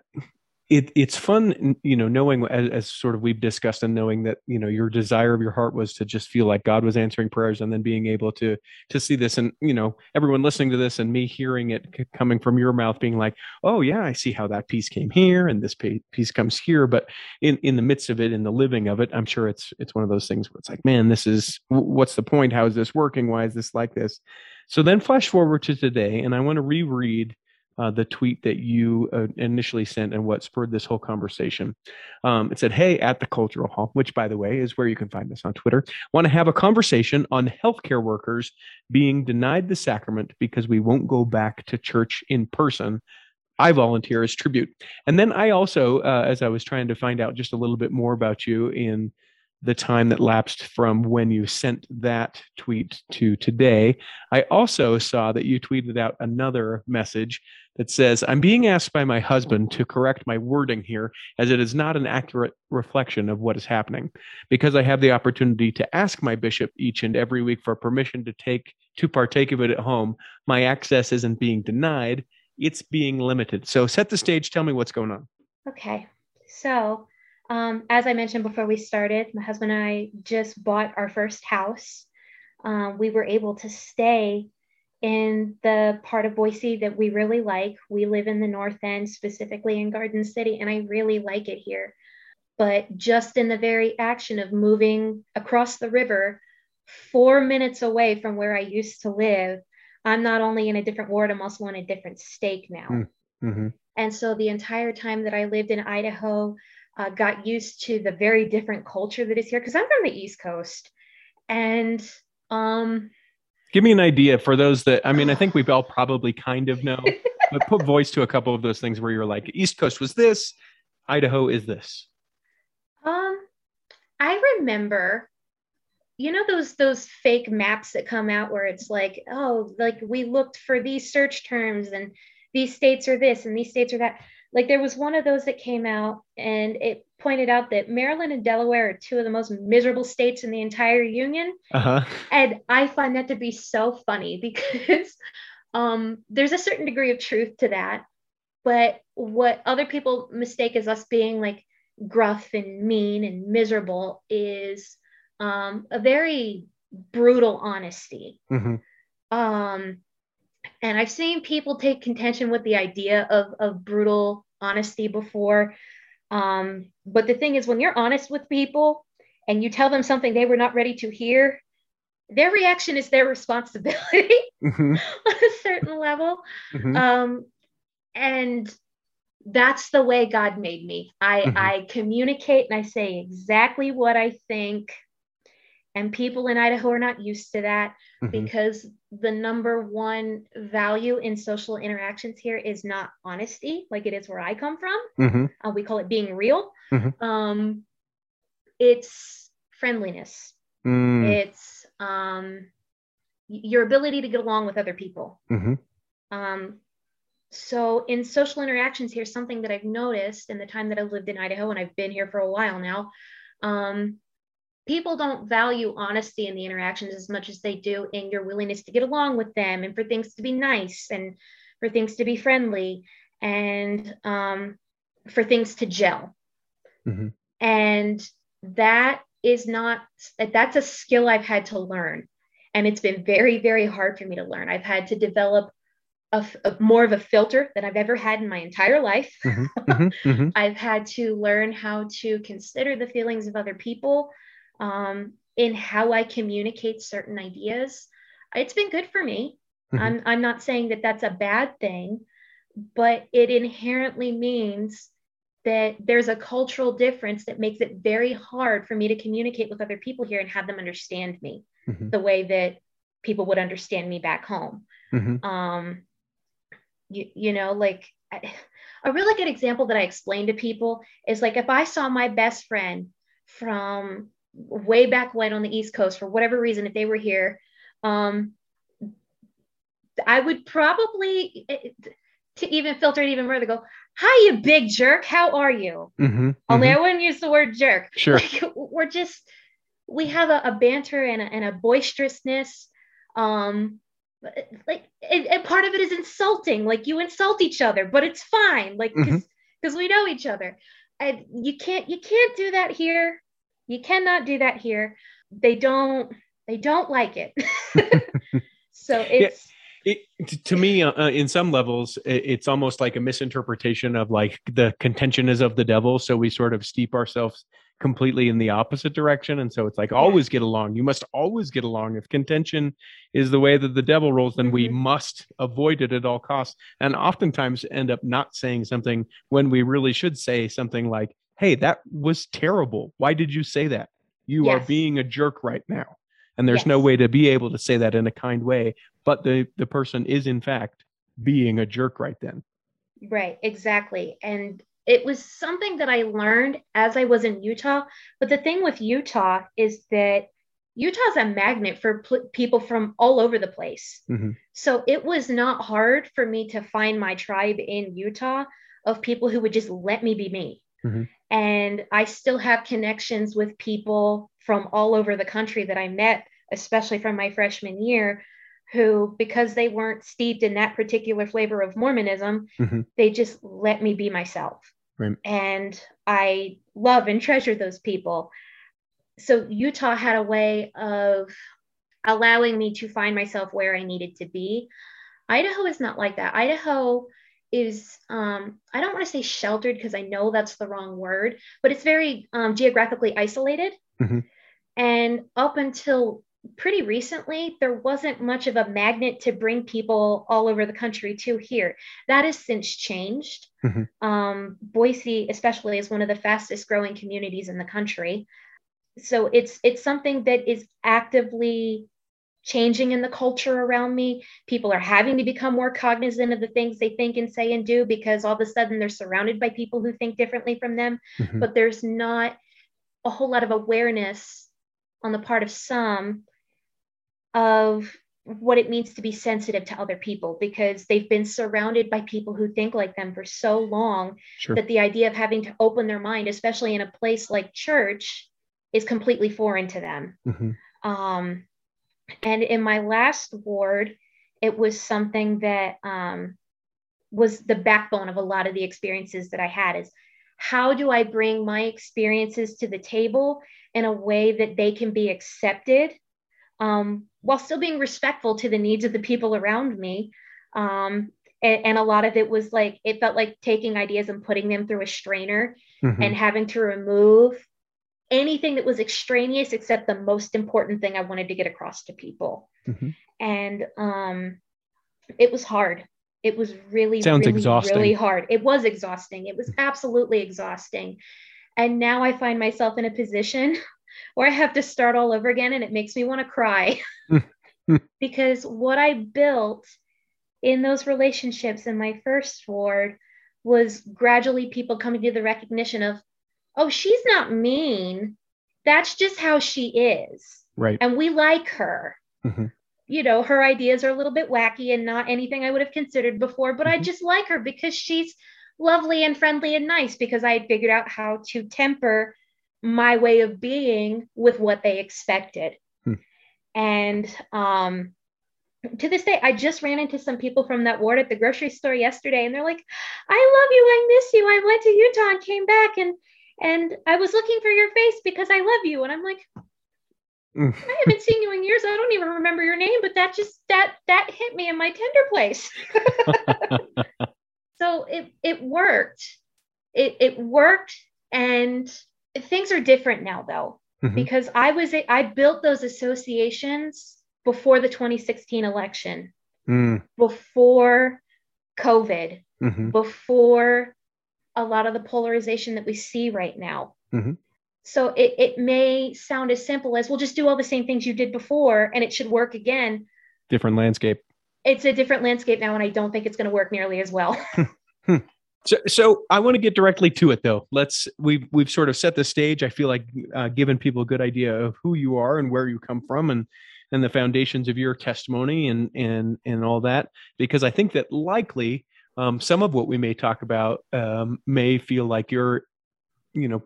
Speaker 2: it it's fun you know knowing as, as, sort of we've discussed and knowing that you know your desire of your heart was to just feel like god was answering prayers and then being able to to see this and you know everyone listening to this and me hearing it coming from your mouth being like oh yeah i see how that piece came here and this piece comes here. But in in the midst of it in the living of it i'm sure it's it's one of those things where it's like man this is what's the point? How is this working? Why is this like this? So then flash forward to today and i want to reread uh, the tweet that you uh, initially sent and what spurred this whole conversation. Um, it said, Hey, at the Cultural Hall, which, by the way, is where you can find us on Twitter, want to have a conversation on healthcare workers being denied the sacrament because we won't go back to church in person. I volunteer as tribute. And then I also, uh, as I was trying to find out just a little bit more about you in the time that lapsed from when you sent that tweet to today, I also saw that you tweeted out another message that says, I'm being asked by my husband to correct my wording here, as it is not an accurate reflection of what is happening. Because I have the opportunity to ask my bishop each and every week for permission to take to partake of it at home, my access isn't being denied, it's being limited. So set the stage, tell me what's going on.
Speaker 1: Okay. So um, as I mentioned before we started, my husband and I just bought our first house. Um, we were able to stay in the part of Boise that we really like. We live in the North End, specifically in Garden City, and I really like it here. But just in the very action of moving across the river, four minutes away from where I used to live, I'm not only in a different ward, I'm also in a different state now. Hmm. Mm-hmm. And so the entire time that I lived in Idaho, uh, got used to the very different culture that is here because I'm from the East Coast. And um,
Speaker 2: Give me an idea for those that I mean, I think (sighs) we all probably kind of know, but put voice to a couple of those things where you're like, East Coast was this, Idaho is this.
Speaker 1: Um, I remember, you know, those those fake maps that come out where it's like, oh, like we looked for these search terms and these states are this and these states are that. Like there was one of those that came out and it pointed out that Maryland and Delaware are two of the most miserable states in the entire union.
Speaker 2: Uh-huh.
Speaker 1: And I find that to be so funny (laughs) because um, there's a certain degree of truth to that. But what other people mistake as us being like gruff and mean and miserable is um, a very brutal honesty.
Speaker 2: Mhm.
Speaker 1: Um, and I've seen people take contention with the idea of, of brutal honesty before. Um, but the thing is, when you're honest with people and you tell them something they were not ready to hear, their reaction is their (laughs) responsibility
Speaker 2: Mhm. (laughs)
Speaker 1: on a certain level.
Speaker 2: Mhm.
Speaker 1: Um, and that's the way God made me. I,
Speaker 2: Mhm.
Speaker 1: I communicate and I say exactly what I think. And people in Idaho are not used to that
Speaker 2: Mhm.
Speaker 1: because the number one value in social interactions here is not honesty, like it is where I come from.
Speaker 2: Mhm.
Speaker 1: Uh, we call it being real.
Speaker 2: Mhm.
Speaker 1: Um, it's friendliness.
Speaker 2: Mm.
Speaker 1: It's um, your ability to get along with other people.
Speaker 2: Mhm.
Speaker 1: Um, so in social interactions, here's something that I've noticed in the time that I've lived in Idaho, and I've been here for a while now. Um, people don't value honesty in the interactions as much as they do in your willingness to get along with them and for things to be nice and for things to be friendly and um, for things to gel.
Speaker 2: Mhm.
Speaker 1: And that is not, that's a skill I've had to learn. And it's been very, very hard for me to learn. I've had to develop a, a- more of a filter than I've ever had in my entire life.
Speaker 2: Mhm. Mhm. Mhm. (laughs)
Speaker 1: I've had to learn how to consider the feelings of other people um, in how I communicate certain ideas. It's been good for me.
Speaker 2: Mhm.
Speaker 1: I'm, I'm not saying that that's a bad thing, but it inherently means that there's a cultural difference that makes it very hard for me to communicate with other people here and have them understand me
Speaker 2: Mhm.
Speaker 1: the way that people would understand me back home
Speaker 2: Mhm.
Speaker 1: um you, you know like I- a really good example that i explain to people is like if i saw my best friend from way back when on the east coast for whatever reason if they were here um i would probably eh, to even filter it even further go hi you big jerk how are you
Speaker 2: Mhm.
Speaker 1: only
Speaker 2: Mhm.
Speaker 1: i wouldn't use the word jerk
Speaker 2: Sure.
Speaker 1: like we're just we have a, a banter and a, and a boisterousness um like and, and part of it is insulting like you insult each other but it's fine like because
Speaker 2: Mhm.
Speaker 1: we know each other and you can't you can't do that here you cannot do that here. They don't they don't like it. (laughs) (laughs) So it's
Speaker 2: it, to me uh, uh, in some levels it's almost like a misinterpretation of like the contention is of the devil. So we sort of steep ourselves completely in the opposite direction. And so it's like always get along. You must always get along. If contention is the way that the devil rolls then we
Speaker 1: Mhm.
Speaker 2: must avoid it at all costs and oftentimes end up not saying something when we really should say something like hey that was terrible why did you say that you are being a jerk right now and there's no way to be able to say that in a kind way but the the person is in fact being a jerk right then
Speaker 1: Right, exactly. And it was something that I learned as I was in Utah. But the thing with Utah is that Utah's a magnet for pl- people from all over the place.
Speaker 2: Mhm.
Speaker 1: So it was not hard for me to find my tribe in Utah of people who would just let me be me.
Speaker 2: Mhm.
Speaker 1: And I still have connections with people from all over the country that I met, especially from my freshman year, who, because they weren't steeped in that particular flavor of Mormonism,
Speaker 2: Mhm.
Speaker 1: they just let me be myself.
Speaker 2: Right.
Speaker 1: And I love and treasure those people. So Utah had a way of allowing me to find myself where I needed to be. Idaho is not like that. Idaho is, um, I don't want to say sheltered because I know that's the wrong word, but it's very um, geographically isolated.
Speaker 2: Mhm.
Speaker 1: And up until pretty recently, there wasn't much of a magnet to bring people all over the country to here. That has since changed.
Speaker 2: Mhm.
Speaker 1: Um, Boise, especially, is one of the fastest growing communities in the country. So it's it's something that is actively changing in the culture around me. People are having to become more cognizant of the things they think and say and do because all of a sudden they're surrounded by people who think differently from them.
Speaker 2: Mhm.
Speaker 1: But there's not a whole lot of awareness on the part of some of what it means to be sensitive to other people because they've been surrounded by people who think like them for so long
Speaker 2: Sure.
Speaker 1: that the idea of having to open their mind, especially in a place like church, is completely foreign to them.
Speaker 2: hmm
Speaker 1: Um, and in my last ward, it was something that um, was the backbone of a lot of the experiences that I had is how do I bring my experiences to the table in a way that they can be accepted um, while still being respectful to the needs of the people around me. Um, and, and a lot of it was like, it felt like taking ideas and putting them through a strainer
Speaker 2: hmm
Speaker 1: and having to remove anything that was extraneous except the most important thing I wanted to get across to people.
Speaker 2: Mhm.
Speaker 1: And um, it was hard. It was really,
Speaker 2: Sounds
Speaker 1: really,
Speaker 2: exhausting.
Speaker 1: really hard. It was exhausting. It was absolutely exhausting. And now I find myself in a position (laughs) where I have to start all over again and it makes me want to cry (laughs) (laughs) because what I built in those relationships in my first ward was gradually people coming to the recognition of, oh, she's not mean. That's just how she is.
Speaker 2: Right.
Speaker 1: And we like her.
Speaker 2: Mhm.
Speaker 1: You know, her ideas are a little bit wacky and not anything I would have considered before, but I
Speaker 2: Mhm.
Speaker 1: just like her because she's lovely and friendly and nice because I had figured out how to temper my way of being with what they expected.
Speaker 2: Hmm.
Speaker 1: And um, to this day, I just ran into some people from that ward at the grocery store yesterday, and they're like, "I love you. I miss you. I went to Utah and came back, and and I was looking for your face because I love you." And I'm like,
Speaker 2: Mm.
Speaker 1: "I haven't seen you in years. I don't even remember your name, but that just that that hit me in my tender place." (laughs) so it it worked. It it worked, and things are different now, though
Speaker 2: Mhm.
Speaker 1: because I was I built those associations before the 2016 election,
Speaker 2: Mm.
Speaker 1: before COVID,
Speaker 2: Mhm.
Speaker 1: before a lot of the polarization that we see right now.
Speaker 2: Mhm.
Speaker 1: So it, it may sound as simple as, well, just do all the same things you did before and it should work again.
Speaker 2: Different landscape.
Speaker 1: It's a different landscape now, and I don't think it's going to work nearly as well. (laughs)
Speaker 2: So, so I want to get directly to it, though. Let's we've we've sort of set the stage. I feel like uh, given people a good idea of who you are and where you come from, and and the foundations of your testimony and and and all that. Because I think that likely um, some of what we may talk about um, may feel like you're, you know,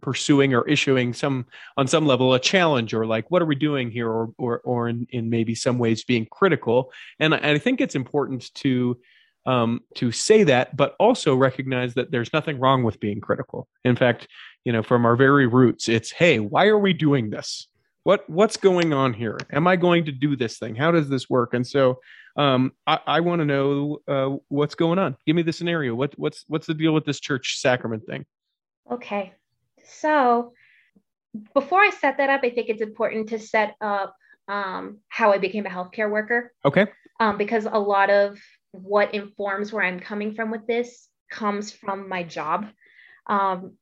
Speaker 2: pursuing or issuing some on some level a challenge or like what are we doing here or or or in, in maybe some ways being critical. And I, I think it's important to um, to say that, but also recognize that there's nothing wrong with being critical. In fact, you know, from our very roots, it's hey, why are we doing this? What what's going on here? Am I going to do this thing? How does this work? And so, um, I, I want to know uh, what's going on. Give me the scenario. What what's what's the deal with this church sacrament thing?
Speaker 1: Okay. So before I set that up, I think it's important to set up um, how I became a healthcare worker
Speaker 2: Okay.
Speaker 1: um, because a lot of what informs where I'm coming from with this comes from my job. Um,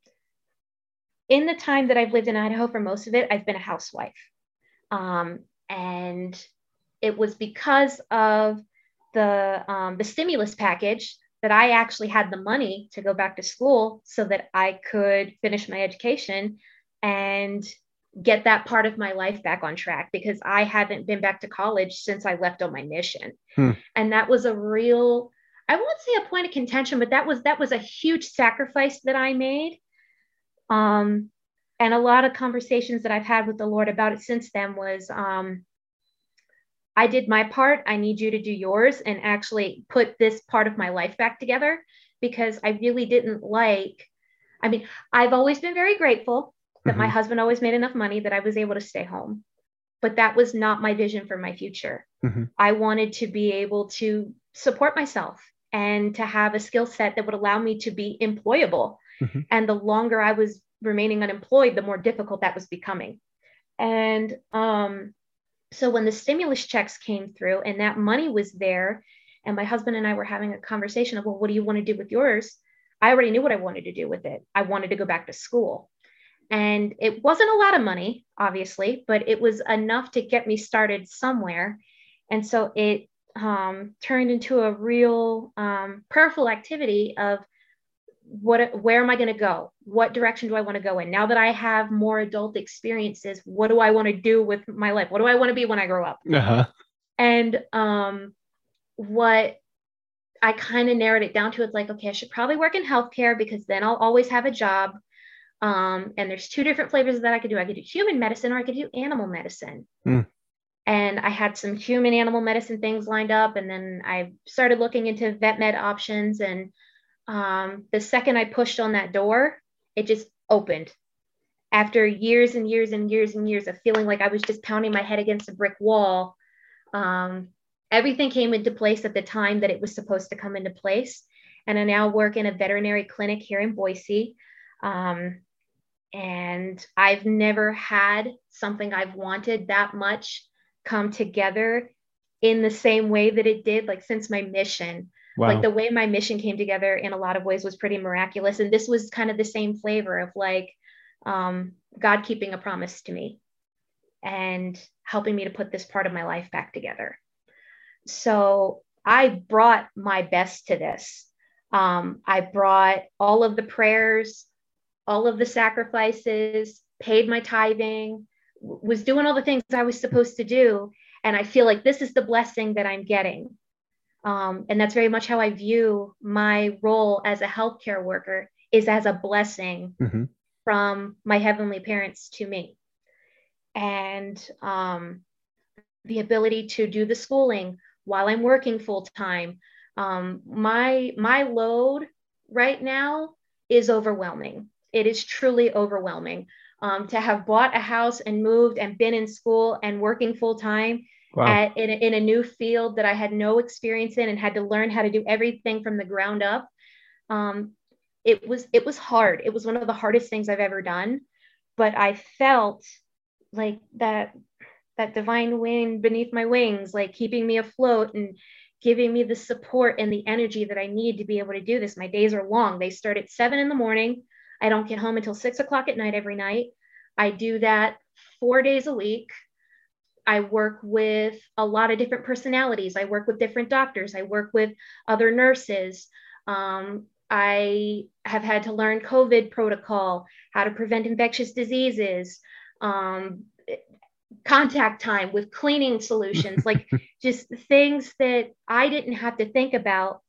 Speaker 1: in the time that I've lived in Idaho, for most of it, I've been a housewife. Um, and it was because of the, um, the stimulus package that I actually had the money to go back to school so that I could finish my education and get that part of my life back on track because I haven't been back to college since I left on my mission.
Speaker 2: Hmm.
Speaker 1: And that was a real I won't say a point of contention, but that was that was a huge sacrifice that I made. Um and a lot of conversations that I've had with the Lord about it since then was um I did my part. I need you to do yours and actually put this part of my life back together because I really didn't like. I mean, I've always been very grateful that my
Speaker 2: Mhm.
Speaker 1: husband always made enough money that I was able to stay home. But that was not my vision for my future.
Speaker 2: Mhm.
Speaker 1: I wanted to be able to support myself and to have a skill set that would allow me to be employable.
Speaker 2: Mhm.
Speaker 1: And the longer I was remaining unemployed, the more difficult that was becoming. And um, so when the stimulus checks came through and that money was there, and my husband and I were having a conversation of, well, what do you want to do with yours? I already knew what I wanted to do with it. I wanted to go back to school. And it wasn't a lot of money, obviously, but it was enough to get me started somewhere. And so it um, turned into a real um, prayerful activity of what, where am I going to go? What direction do I want to go in? Now that I have more adult experiences, what do I want to do with my life? What do I want to be when I grow up?
Speaker 2: Uh-huh.
Speaker 1: And um, what I kind of narrowed it down to it's like, okay, I should probably work in healthcare because then I'll always have a job. Um, and there's two different flavors that I could do. I could do human medicine or I could do animal medicine. Mm. And I had some human animal medicine things lined up. And then I started looking into vet med options. And um, the second I pushed on that door, it just opened. After years and years and years and years of feeling like I was just pounding my head against a brick wall, um, everything came into place at the time that it was supposed to come into place. And I now work in a veterinary clinic here in Boise. Um, and I've never had something I've wanted that much come together in the same way that it did, like since my mission. Wow. Like the way my mission came together in a lot of ways was pretty miraculous. And this was kind of the same flavor of like um, God keeping a promise to me and helping me to put this part of my life back together so I brought my best to this. Um, I brought all of the prayers, all of the sacrifices, paid my tithing, was doing all the things I was supposed to do. And I feel like this is the blessing that I'm getting. Um, and that's very much how I view my role as a healthcare worker is as a blessing mm-hmm. from my heavenly parents to me. And um, the ability to do the schooling, while I'm working full time. Um, my my load right now is overwhelming. It is truly overwhelming. Um, to have bought a house and moved and been in school and working full time wow. at, in, a, in a new field that I had no experience in and had to learn how to do everything from the ground up. Um, it was it was hard. It was one of the hardest things I've ever done, but I felt like that that divine wind beneath my wings, like keeping me afloat and giving me the support and the energy that I need to be able to do this. My days are long. They start at seven in the morning. I don't get home until six o'clock at night every night. I do that four days a week. I work with a lot of different personalities. I work with different doctors. I work with other nurses. Um, I have had to learn COVID protocol, how to prevent infectious diseases, um, contact time with cleaning solutions, like (laughs) just things that I didn't have to think about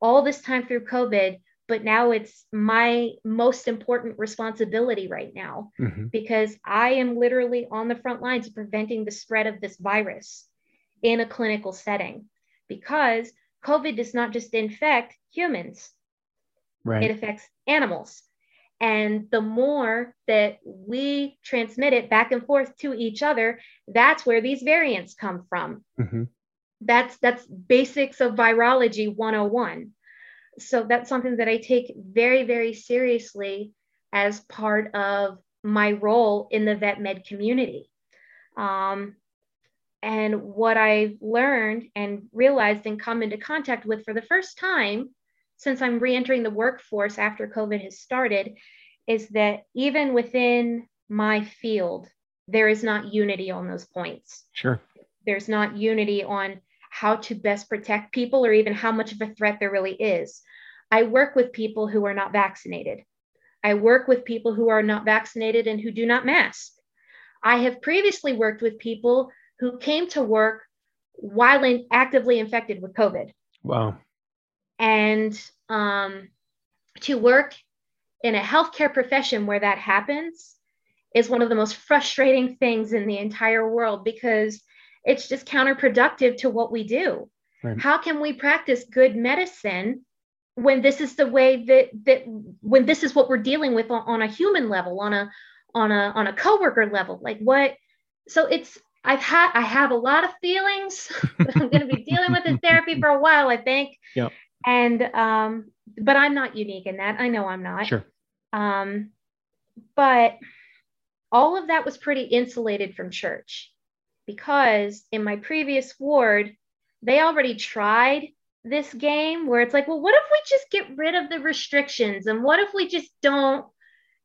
Speaker 1: all this time through COVID. But now it's my most important responsibility right now mm-hmm. because I am literally on the front lines of preventing the spread of this virus in a clinical setting because COVID does not just infect humans, right. it affects animals. And the more that we transmit it back and forth to each other, that's where these variants come from. Mm-hmm. That's that's basics of virology 101. So that's something that I take very, very seriously as part of my role in the vet med community. Um, and what I've learned and realized and come into contact with for the first time since I'm reentering the workforce after COVID has started is that even within my field, there is not unity on those points.
Speaker 2: Sure.
Speaker 1: There's not unity on how to best protect people or even how much of a threat there really is. I work with people who are not vaccinated. I work with people who are not vaccinated and who do not mask. I have previously worked with people who came to work while in, actively infected with COVID.
Speaker 2: Wow
Speaker 1: and um, to work in a healthcare profession where that happens is one of the most frustrating things in the entire world because it's just counterproductive to what we do. Right. How can we practice good medicine when this is the way that that when this is what we're dealing with on, on a human level, on a on a on a coworker level? Like what? So it's I've had I have a lot of feelings (laughs) I'm going to be dealing with in therapy for a while. I think.
Speaker 2: Yep
Speaker 1: and um but i'm not unique in that i know i'm not
Speaker 2: sure
Speaker 1: um but all of that was pretty insulated from church because in my previous ward they already tried this game where it's like well what if we just get rid of the restrictions and what if we just don't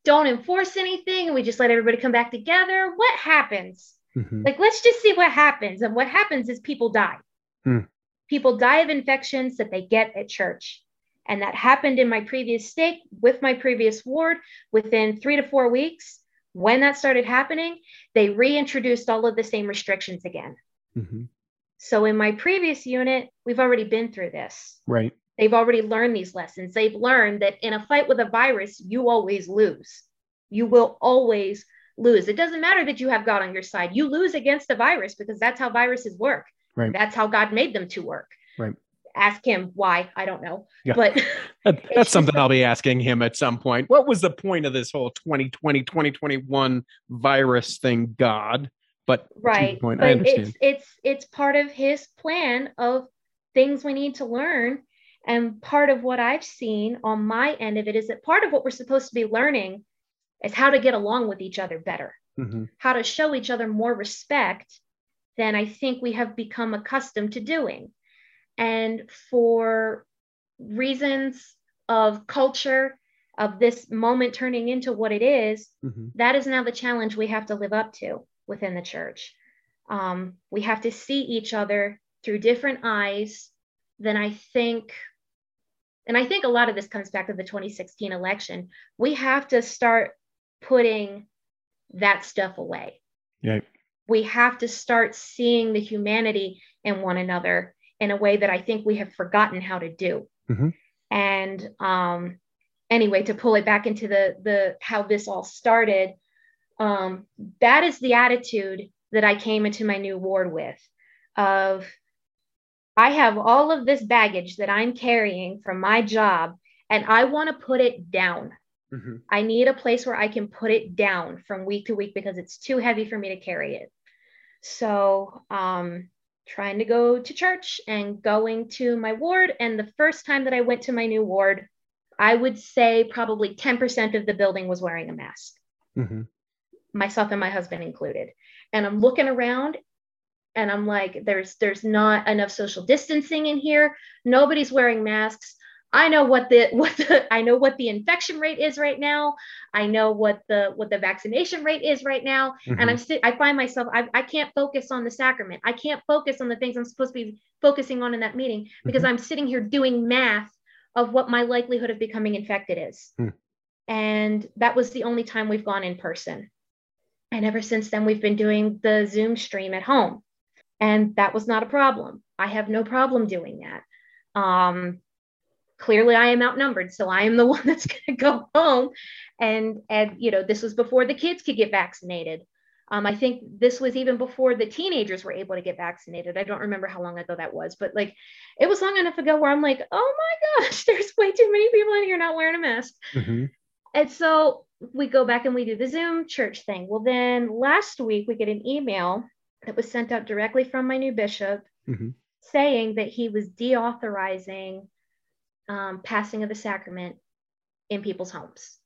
Speaker 1: don't enforce anything and we just let everybody come back together what happens mm-hmm. like let's just see what happens and what happens is people die mm people die of infections that they get at church. And that happened in my previous stake with my previous ward within three to four weeks. When that started happening, they reintroduced all of the same restrictions again. Mm-hmm. So in my previous unit, we've already been through this.
Speaker 2: Right.
Speaker 1: They've already learned these lessons. They've learned that in a fight with a virus, you always lose. You will always lose. It doesn't matter that you have God on your side. You lose against the virus because that's how viruses work.
Speaker 2: Right.
Speaker 1: That's how God made them to work.
Speaker 2: Right.
Speaker 1: Ask him why. I don't know.
Speaker 2: Yeah.
Speaker 1: But (laughs) (laughs)
Speaker 2: that's something i'll be asking him at some point. What was the point of this whole 2020, 2021 virus thing, God? But
Speaker 1: right.
Speaker 2: point,
Speaker 1: but
Speaker 2: I understand.
Speaker 1: it's it's it's part of his plan of things we need to learn. And part of what I've seen on my end of it is that part of what we're supposed to be learning is how to get along with each other better.
Speaker 2: Mhm.
Speaker 1: how to show each other more respect than I think we have become accustomed to doing. And for reasons of culture, of this moment turning into what it is,
Speaker 2: Mhm.
Speaker 1: that is now the challenge we have to live up to within the church. Um, we have to see each other through different eyes than I think. And I think a lot of this comes back to the 2016 election. We have to start putting that stuff away.
Speaker 2: Yeah.
Speaker 1: We have to start seeing the humanity in one another in a way that I think we have forgotten how to do.
Speaker 2: Mhm.
Speaker 1: And um, anyway, to pull it back into the the how this all started, um, that is the attitude that I came into my new ward with. Of I have all of this baggage that I'm carrying from my job, and I want to put it down.
Speaker 2: Mhm.
Speaker 1: I need a place where I can put it down from week to week because it's too heavy for me to carry it. So, um, trying to go to church and going to my ward. And the first time that I went to my new ward, I would say probably 10% of the building was wearing a mask,
Speaker 2: Mhm.
Speaker 1: myself and my husband included. And I'm looking around and I'm like, there's there's not enough social distancing in here. Nobody's wearing masks. I know what the (laughs) what the I know what the infection rate is right now. I know what the what the vaccination rate is right now.
Speaker 2: Mhm.
Speaker 1: And I'm sit I find myself I, I can't focus on the sacrament. I can't focus on the things I'm supposed to be focusing on in that meeting because I'm sitting here doing math of what my likelihood of becoming infected is.
Speaker 2: Hmm.
Speaker 1: And that was the only time we've gone in person. And ever since then, we've been doing the Zoom stream at home. And that was not a problem. I have no problem doing that. Um, clearly, I am outnumbered. So I am the (laughs) one that's going to go home. And, and, you know, this was before the kids could get vaccinated. Um, I think this was even before the teenagers were able to get vaccinated. I don't remember how long ago that was, but like it was long enough ago where I'm like, oh my gosh, (laughs) there's way too many people in here not wearing a mask.
Speaker 2: Mhm.
Speaker 1: And so we go back and we do the Zoom church thing. Well, then last week we get an email that was sent out directly from my new bishop
Speaker 2: Mhm.
Speaker 1: saying that he was deauthorizing um, passing of the sacrament in people's homes.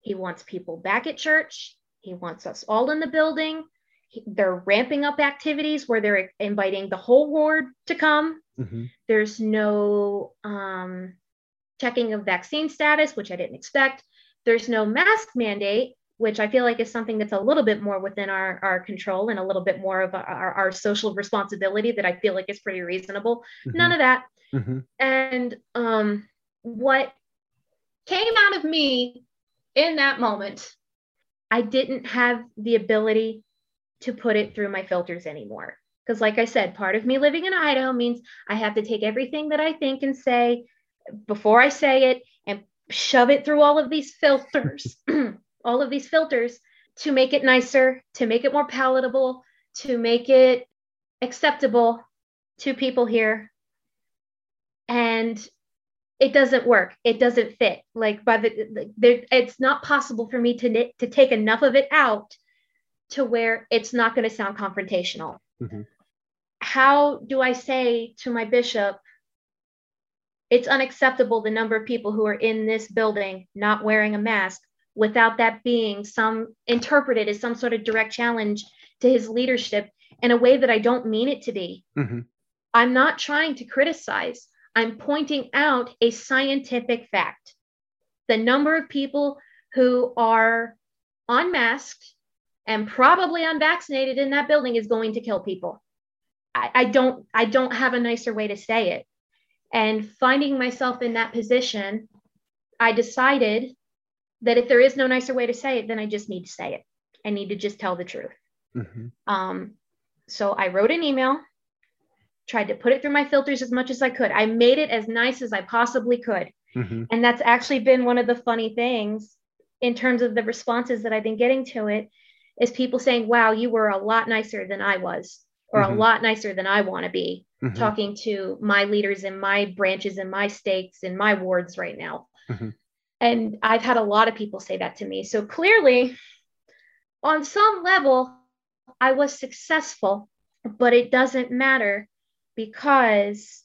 Speaker 1: He wants people back at church. He wants us all in the building. He- they're ramping up activities where they're inviting the whole ward to come.
Speaker 2: Mhm.
Speaker 1: There's no um, checking of vaccine status, which I didn't expect. There's no mask mandate, which I feel like is something that's a little bit more within our, our control and a little bit more of our, our social responsibility that I feel like is pretty reasonable. None of that.
Speaker 2: Mhm.
Speaker 1: And um, what came out of me in that moment, I didn't have the ability to put it through my filters anymore. Because, like I said, part of me living in Idaho means I have to take everything that I think and say before I say it and shove it through all of these filters, (laughs) (clears throat) all of these filters to make it nicer, to make it more palatable, to make it acceptable to people here. And it doesn't work. It doesn't fit. Like by the, there, it's not possible for me to knit, to take enough of it out to where it's not going to sound confrontational.
Speaker 2: Mhm.
Speaker 1: How do I say to my bishop, it's unacceptable the number of people who are in this building not wearing a mask without that being some interpreted as some sort of direct challenge to his leadership in a way that I don't mean it to be.
Speaker 2: Mhm.
Speaker 1: I'm not trying to criticize. I'm pointing out a scientific fact. The number of people who are unmasked and probably unvaccinated in that building is going to kill people. I, I don't I don't have a nicer way to say it. And finding myself in that position, I decided that if there is no nicer way to say it, then I just need to say it. I need to just tell the truth.
Speaker 2: Mhm.
Speaker 1: Um, so I wrote an email tried to put it through my filters as much as I could. I made it as nice as I possibly could. Mm-hmm. And that's actually been one of the funny things in terms of the responses that I've been getting to it is people saying, wow, you were a lot nicer than I was, or mm-hmm. a lot nicer than I want to be, mm-hmm. talking to my leaders in my branches in my states in my wards right now. Mm-hmm. And I've had a lot of people say that to me. So clearly, on some level, I was successful, but it doesn't matter because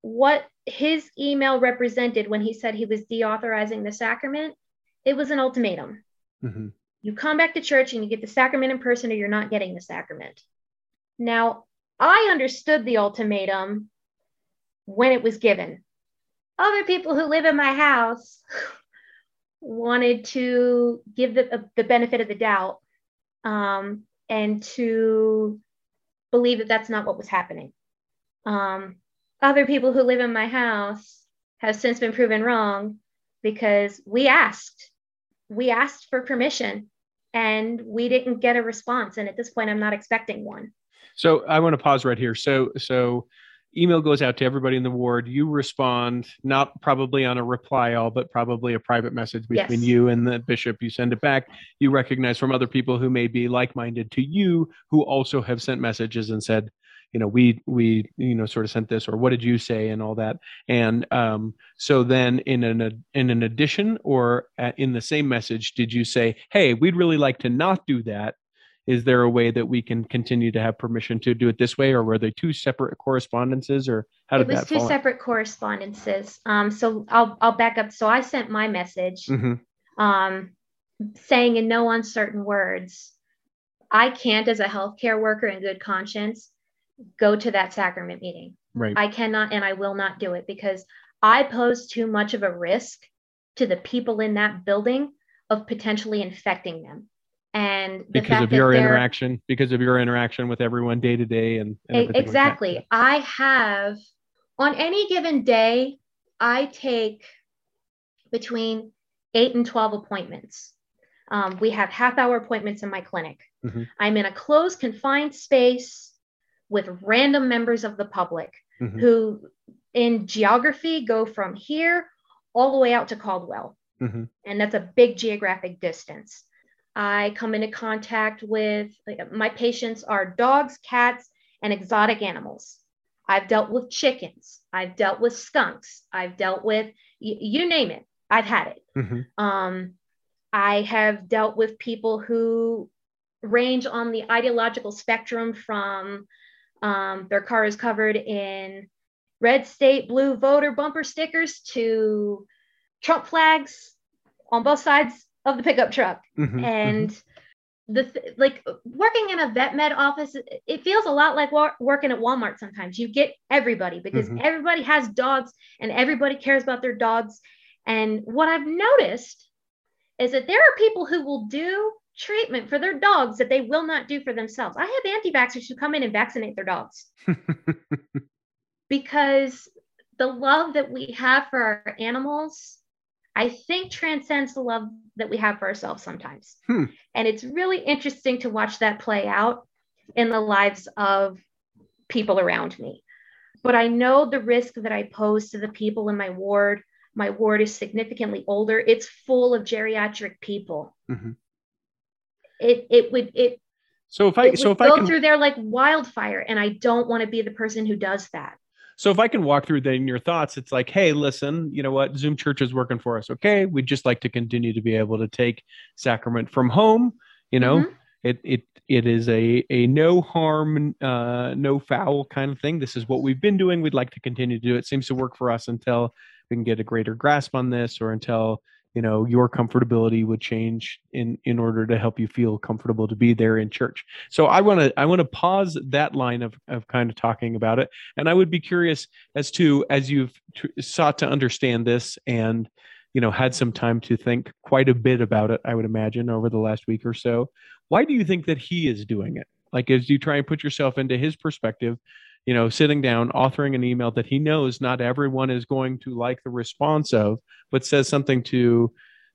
Speaker 1: what his email represented when he said he was deauthorizing the sacrament, it was an ultimatum. Mm-hmm. You come back to church and you get the sacrament in person, or you're not getting the sacrament. Now, I understood the ultimatum when it was given. Other people who live in my house (laughs) wanted to give the, the benefit of the doubt um, and to believe that that's not what was happening. Um, other people who live in my house have since been proven wrong because we asked we asked for permission and we didn't get a response. And at this point i'm not expecting one.
Speaker 2: So i want to pause right here. So so email goes out to everybody in the ward. You respond not probably on a reply all but probably a private message between yes. you and the bishop. You send it back. You recognize from other people who may be like-minded to you who also have sent messages and said you know we we you know sort of sent this or what did you say and all that. And um, so then in an in an addition or in the same message did you say hey we'd really like to not do that. Is there a way that we can continue to have permission to do it this way? Or were they two separate correspondences or how did
Speaker 1: it was
Speaker 2: two
Speaker 1: separate correspondences. Um, so I'll, I'll back up. So i sent my message mm-hmm. um, saying in no uncertain words i can't as a healthcare worker in good conscience go to that sacrament meeting.
Speaker 2: Right.
Speaker 1: I cannot and I will not do it because I pose too much of a risk to the people in that building of potentially infecting them. And
Speaker 2: because of your interaction, because of your interaction with everyone day to day and,
Speaker 1: and exactly. Like I have on any given day, I take between eight and 12 appointments. Um, we have half hour appointments in my clinic. Mm-hmm. I'm in a closed, confined space with random members of the public mm-hmm. who, in geography, go from here all the way out to Caldwell. Mm-hmm. And that's a big geographic distance. I come into contact with like, my patients are dogs, cats, and exotic animals. I've dealt with chickens. I've dealt with skunks. I've dealt with y- you name it. I've had it. Mm-hmm. Um, I have dealt with people who range on the ideological spectrum from um, their car is covered in red state blue voter bumper stickers to Trump flags on both sides of the pickup truck. Mm-hmm, and mm-hmm. the th- like working in a vet med office, it feels a lot like wa- working at Walmart sometimes. You get everybody because mm-hmm. everybody has dogs and everybody cares about their dogs. And what I've noticed is that there are people who will do treatment for their dogs that they will not do for themselves. I have anti vaxxers who come in and vaccinate their dogs (laughs) because the love that we have for our animals, I think, transcends the love that we have for ourselves sometimes. Hmm. And it's really interesting to watch that play out in the lives of people around me. But I know the risk that I pose to the people in my ward. My ward is significantly older. It's full of geriatric people. Mm-hmm it it would it
Speaker 2: so if I so if
Speaker 1: go I
Speaker 2: can,
Speaker 1: through there like wildfire, and I don't want to be the person who does that.
Speaker 2: So if I can walk through then your thoughts, it's like, hey, listen, you know what? Zoom Church is working for us. Okay, we'd just like to continue to be able to take sacrament from home. You know, mm-hmm. it it it is a a no harm, uh, no foul kind of thing. This is what we've been doing. We'd like to continue to do. It seems to work for us until we can get a greater grasp on this, or until you know your comfortability would change in in order to help you feel comfortable to be there in church. So i want to i want to pause that line of of kind of talking about it. And i would be curious as to as you've t- sought to understand this and you know had some time to think quite a bit about it i would imagine over the last week or so why do you think that he is doing it? Like as you try and put yourself into his perspective you know, sitting down, authoring an email that he knows not everyone is going to like the response of, but says something to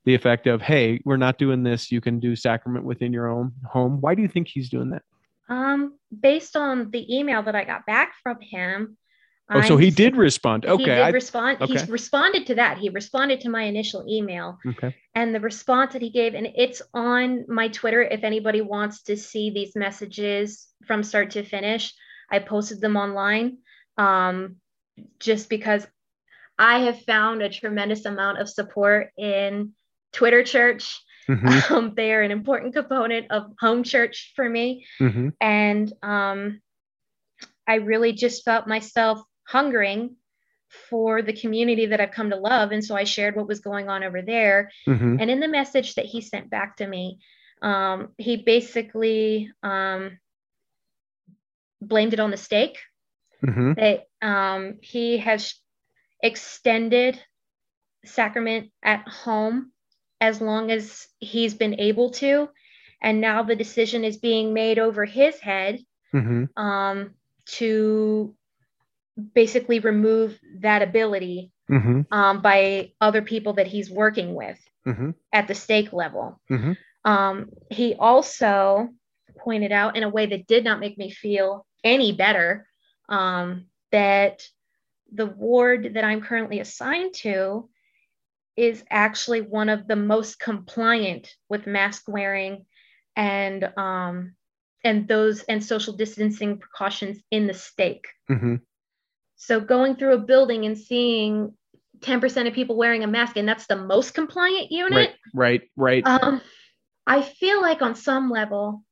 Speaker 2: the effect of, "Hey, we're not doing this. You can do sacrament within your own home." Why do you think he's doing that?
Speaker 1: Um, based on the email that I got back from him.
Speaker 2: Oh, so
Speaker 1: I'm
Speaker 2: he did respond. Okay.
Speaker 1: He did
Speaker 2: I-
Speaker 1: respond.
Speaker 2: Okay.
Speaker 1: responded to that. He responded to my initial email.
Speaker 2: okay.
Speaker 1: and the response that he gave and it's on my twitter if anybody wants to see these messages from start to finish i posted them online um, just because i have found a tremendous amount of support in twitter church.
Speaker 2: Mhm, (laughs)
Speaker 1: um, they are an important component of home church for me.
Speaker 2: Mhm,
Speaker 1: and um, i really just felt myself hungering for the community that i've come to love. And so i shared what was going on over there.
Speaker 2: Mhm,
Speaker 1: and in the message that he sent back to me, um, he basically um, blamed it on the stake
Speaker 2: mhm,
Speaker 1: that um, he has extended sacrament at home as long as he's been able to. And now the decision is being made over his head
Speaker 2: mhm,
Speaker 1: um, to basically remove that ability
Speaker 2: mhm,
Speaker 1: um, by other people that he's working with
Speaker 2: mhm,
Speaker 1: at the stake level.
Speaker 2: mhm.
Speaker 1: Um, he also pointed out in a way that did not make me feel any better um, that the ward that I'm currently assigned to is actually one of the most compliant with mask wearing and um, and those and social distancing precautions in the stake.
Speaker 2: mhm.
Speaker 1: So going through a building and seeing 10% of people wearing a mask and that's the most compliant unit
Speaker 2: Right, right, right.
Speaker 1: um, I feel like on some level,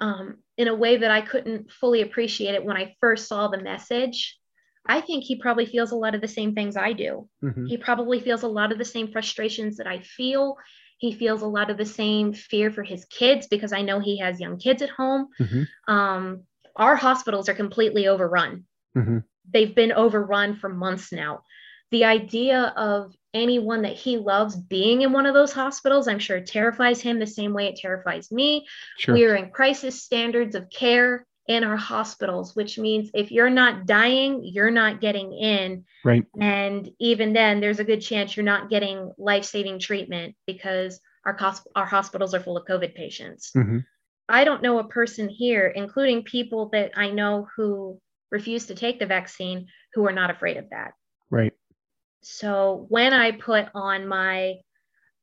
Speaker 1: um, in a way that I couldn't fully appreciate it when I first saw the message, I think he probably feels a lot of the same things I do.
Speaker 2: Mhm,
Speaker 1: He probably feels a lot of the same frustrations that I feel. He feels a lot of the same fear for his kids because I know he has young kids at home.
Speaker 2: mhm,
Speaker 1: Um, our hospitals are completely overrun
Speaker 2: mhm.
Speaker 1: they've been overrun for months now. The idea of anyone that he loves being in one of those hospitals, I'm sure terrifies him the same way it terrifies me.
Speaker 2: Sure.
Speaker 1: We are in crisis standards of care in our hospitals, which means if you're not dying, you're not getting in.
Speaker 2: Right.
Speaker 1: And even then, there's a good chance you're not getting life saving treatment because our, cos- our hospitals are full of COVID patients.
Speaker 2: Mhm,
Speaker 1: I don't know a person here, including people that I know who refuse to take the vaccine, who are not afraid of that.
Speaker 2: Right.
Speaker 1: So when I put on my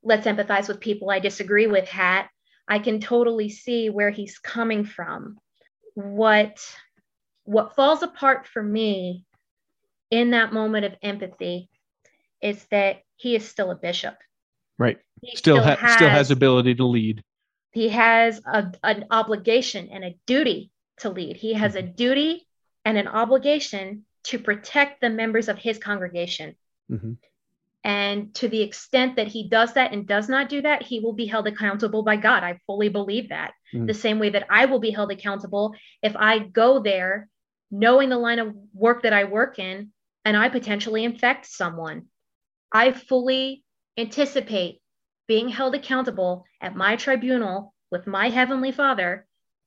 Speaker 1: let's empathize with people I disagree with hat, I can totally see where he's coming from. What what falls apart for me in that moment of empathy is that he is still a bishop.
Speaker 2: Right.
Speaker 1: He
Speaker 2: Still, ha- still has ability to lead.
Speaker 1: he has a, an obligation and a duty to lead. He has a mm-hmm. duty and an obligation to protect the members of his congregation.
Speaker 2: Mhm.
Speaker 1: And to the extent that he does that and does not do that, he will be held accountable by God. I fully believe that.
Speaker 2: Mm.
Speaker 1: The same way that I will be held accountable if I go there knowing the line of work that I work in and I potentially infect someone. I fully anticipate being held accountable at my tribunal with my Heavenly Father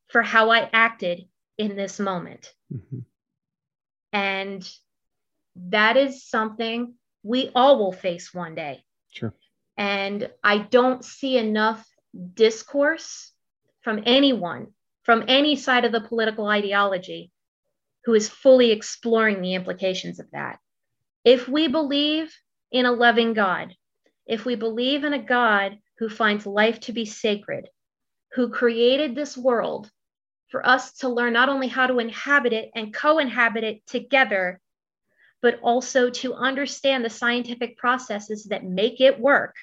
Speaker 1: for how I acted in this moment.
Speaker 2: Mhm.
Speaker 1: And that is something we all will face one day.
Speaker 2: Sure.
Speaker 1: And I don't see enough discourse from anyone, from any side of the political ideology, who is fully exploring the implications of that. If we believe in a loving God, if we believe in a God who finds life to be sacred, who created this world for us to learn not only how to inhabit it and co inhabit it together, but also to understand the scientific processes that make it work.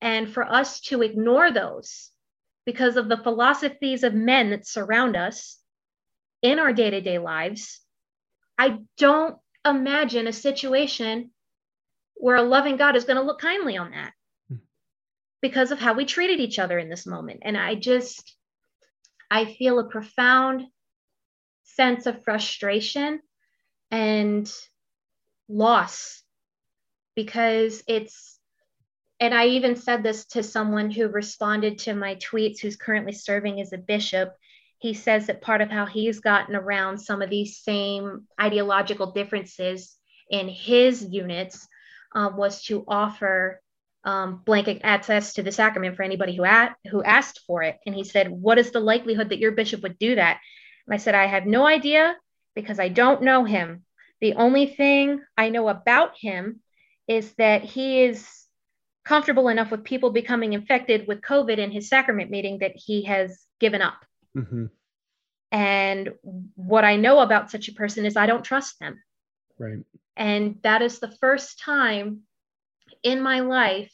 Speaker 1: And for us to ignore those because of the philosophies of men that surround us in our day to day lives, I don't imagine a situation where a loving God is going to look kindly on that hmm. because of how we treated each other in this moment. And I just, I feel a profound sense of frustration and loss because it's, and I even said this to someone who responded to my tweets who's currently serving as a bishop. He says that part of how he's gotten around some of these same ideological differences in his units um, was to offer um, blanket access to the sacrament for anybody who, at, who asked for it. And he said, What is the likelihood that your bishop would do that? And I said, I have no idea because I don't know him. The only thing I know about him is that he is comfortable enough with people becoming infected with COVID in his sacrament meeting that he has given up. Mm-hmm. And what I know about such a person is I don't trust them.
Speaker 2: Right.
Speaker 1: And that is the first time in my life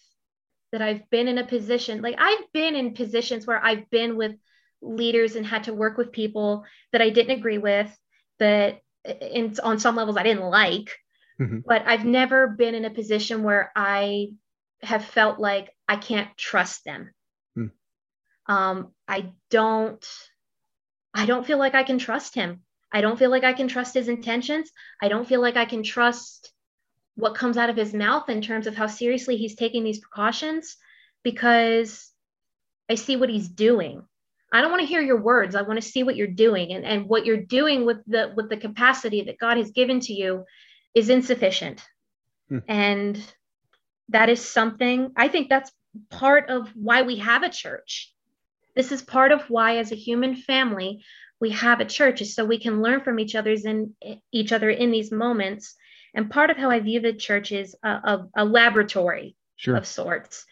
Speaker 1: that I've been in a position, like I've been in positions where I've been with leaders and had to work with people that I didn't agree with, that in, on some levels I didn't like. Mm-hmm. But I've never been in a position where I have felt like I can't trust them. Mm. Um, I don't, I don't feel like I can trust him. I don't feel like I can trust his intentions. I don't feel like I can trust what comes out of his mouth in terms of how seriously he's taking these precautions because I see what he's doing. I don't want to hear your words. I want to see what you're doing. And, and what you're doing with the with the capacity that God has given to you is insufficient. Hmm. And that is something I think that's part of why we have a church. This is part of why, as a human family, we have a church, is so we can learn from each other's in each other in these moments. And part of how I view the church is a, a, a laboratory sure. of sorts.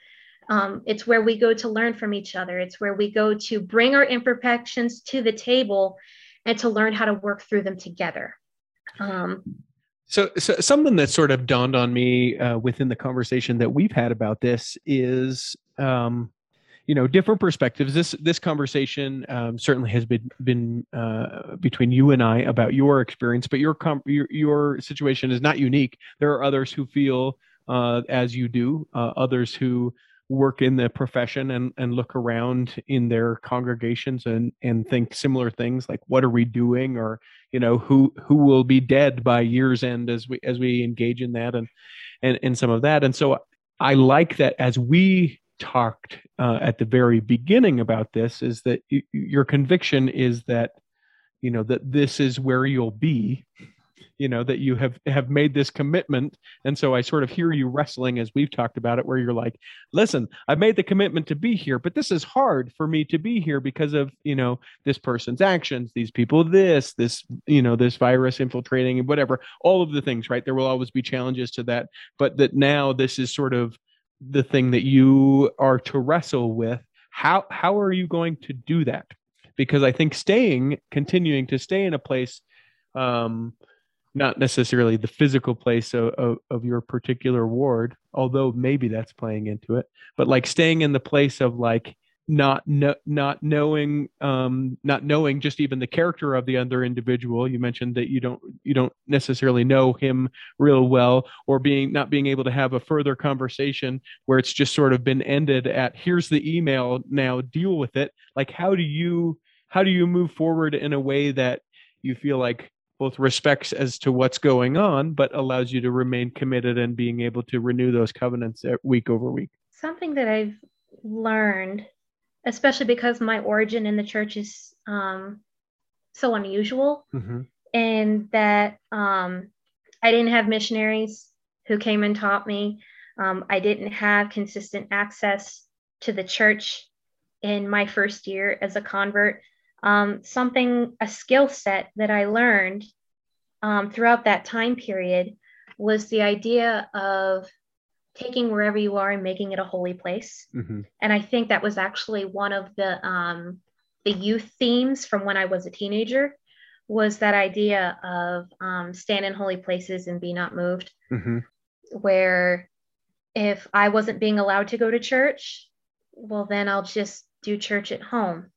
Speaker 1: Um, it's where we go to learn from each other. It's where we go to bring our imperfections to the table and to learn how to work through them together. Um,
Speaker 2: so, so something that sort of dawned on me uh, within the conversation that we've had about this is, um, you know, different perspectives. This this conversation um, certainly has been been uh, between you and I about your experience, but your your your situation is not unique. There are others who feel uh, as you do, uh, others who work in the profession and, and look around in their congregations and, and think similar things like what are we doing? Or you know who who will be dead by year's end as we as we engage in that and and, and some of that. And so i like that as we talked uh, at the very beginning about this is that y- your conviction is that you know that this is where you'll be you know that you have have made this commitment. And so i sort of hear you wrestling as we've talked about it where you're like listen i've made the commitment to be here but this is hard for me to be here because of you know this person's actions these people this this you know this virus infiltrating and whatever all of the things right? There will always be challenges to that but that now this is sort of the thing that you are to wrestle with. How how are you going to do that? Because i think staying continuing to stay in a place um not necessarily the physical place of, of, of, your particular ward although maybe that's playing into it but like staying in the place of like not no, not knowing um not knowing just even the character of the other individual. You mentioned that you don't you don't necessarily know him real well or being not being able to have a further conversation where it's just sort of been ended at here's the email now deal with it. Like how do you how do you move forward in a way that you feel like both respects as to what's going on, but allows you to remain committed and being able to renew those covenants week over week.
Speaker 1: Something that I've learned, especially because my origin in the church is um, so unusual, mm-hmm. and that um, I didn't have missionaries who came and taught me. Um, I didn't have consistent access to the church in my first year as a convert um, something, a skill set that I learned um, throughout that time period was the idea of taking wherever you are and making it a holy place. Mm-hmm. And I think that was actually one of the um, the youth themes from when I was a teenager was that idea of um, stand in holy places and be not moved. Mm-hmm. Where if I wasn't being allowed to go to church, well, then I'll just do church at home.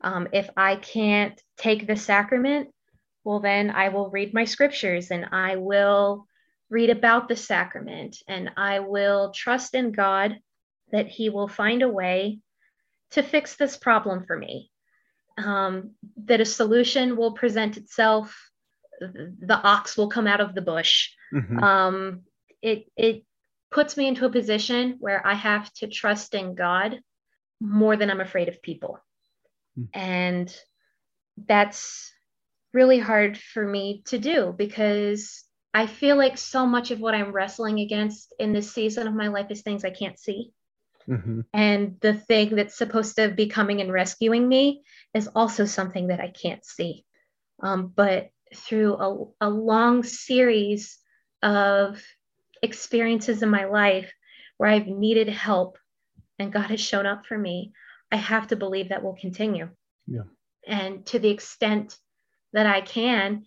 Speaker 1: Um, if I can't take the sacrament, well, then I will read my scriptures and I will read about the sacrament and I will trust in God that He will find a way to fix this problem for me. Um, that a solution will present itself, the ox will come out of the bush. Mm-hmm. Um, it, it puts me into a position where I have to trust in God more than I'm afraid of people. Hmm. And that's really hard for me to do because I feel like so much of what I'm wrestling against in this season of my life is things I can't see. Mm-hmm. And the thing that's supposed to be coming and rescuing me is also something that I can't see. Um, but through a, a long series of experiences in my life where I've needed help and God has shown up for me, I have to believe that will continue.
Speaker 2: Yeah.
Speaker 1: And to the extent that I can,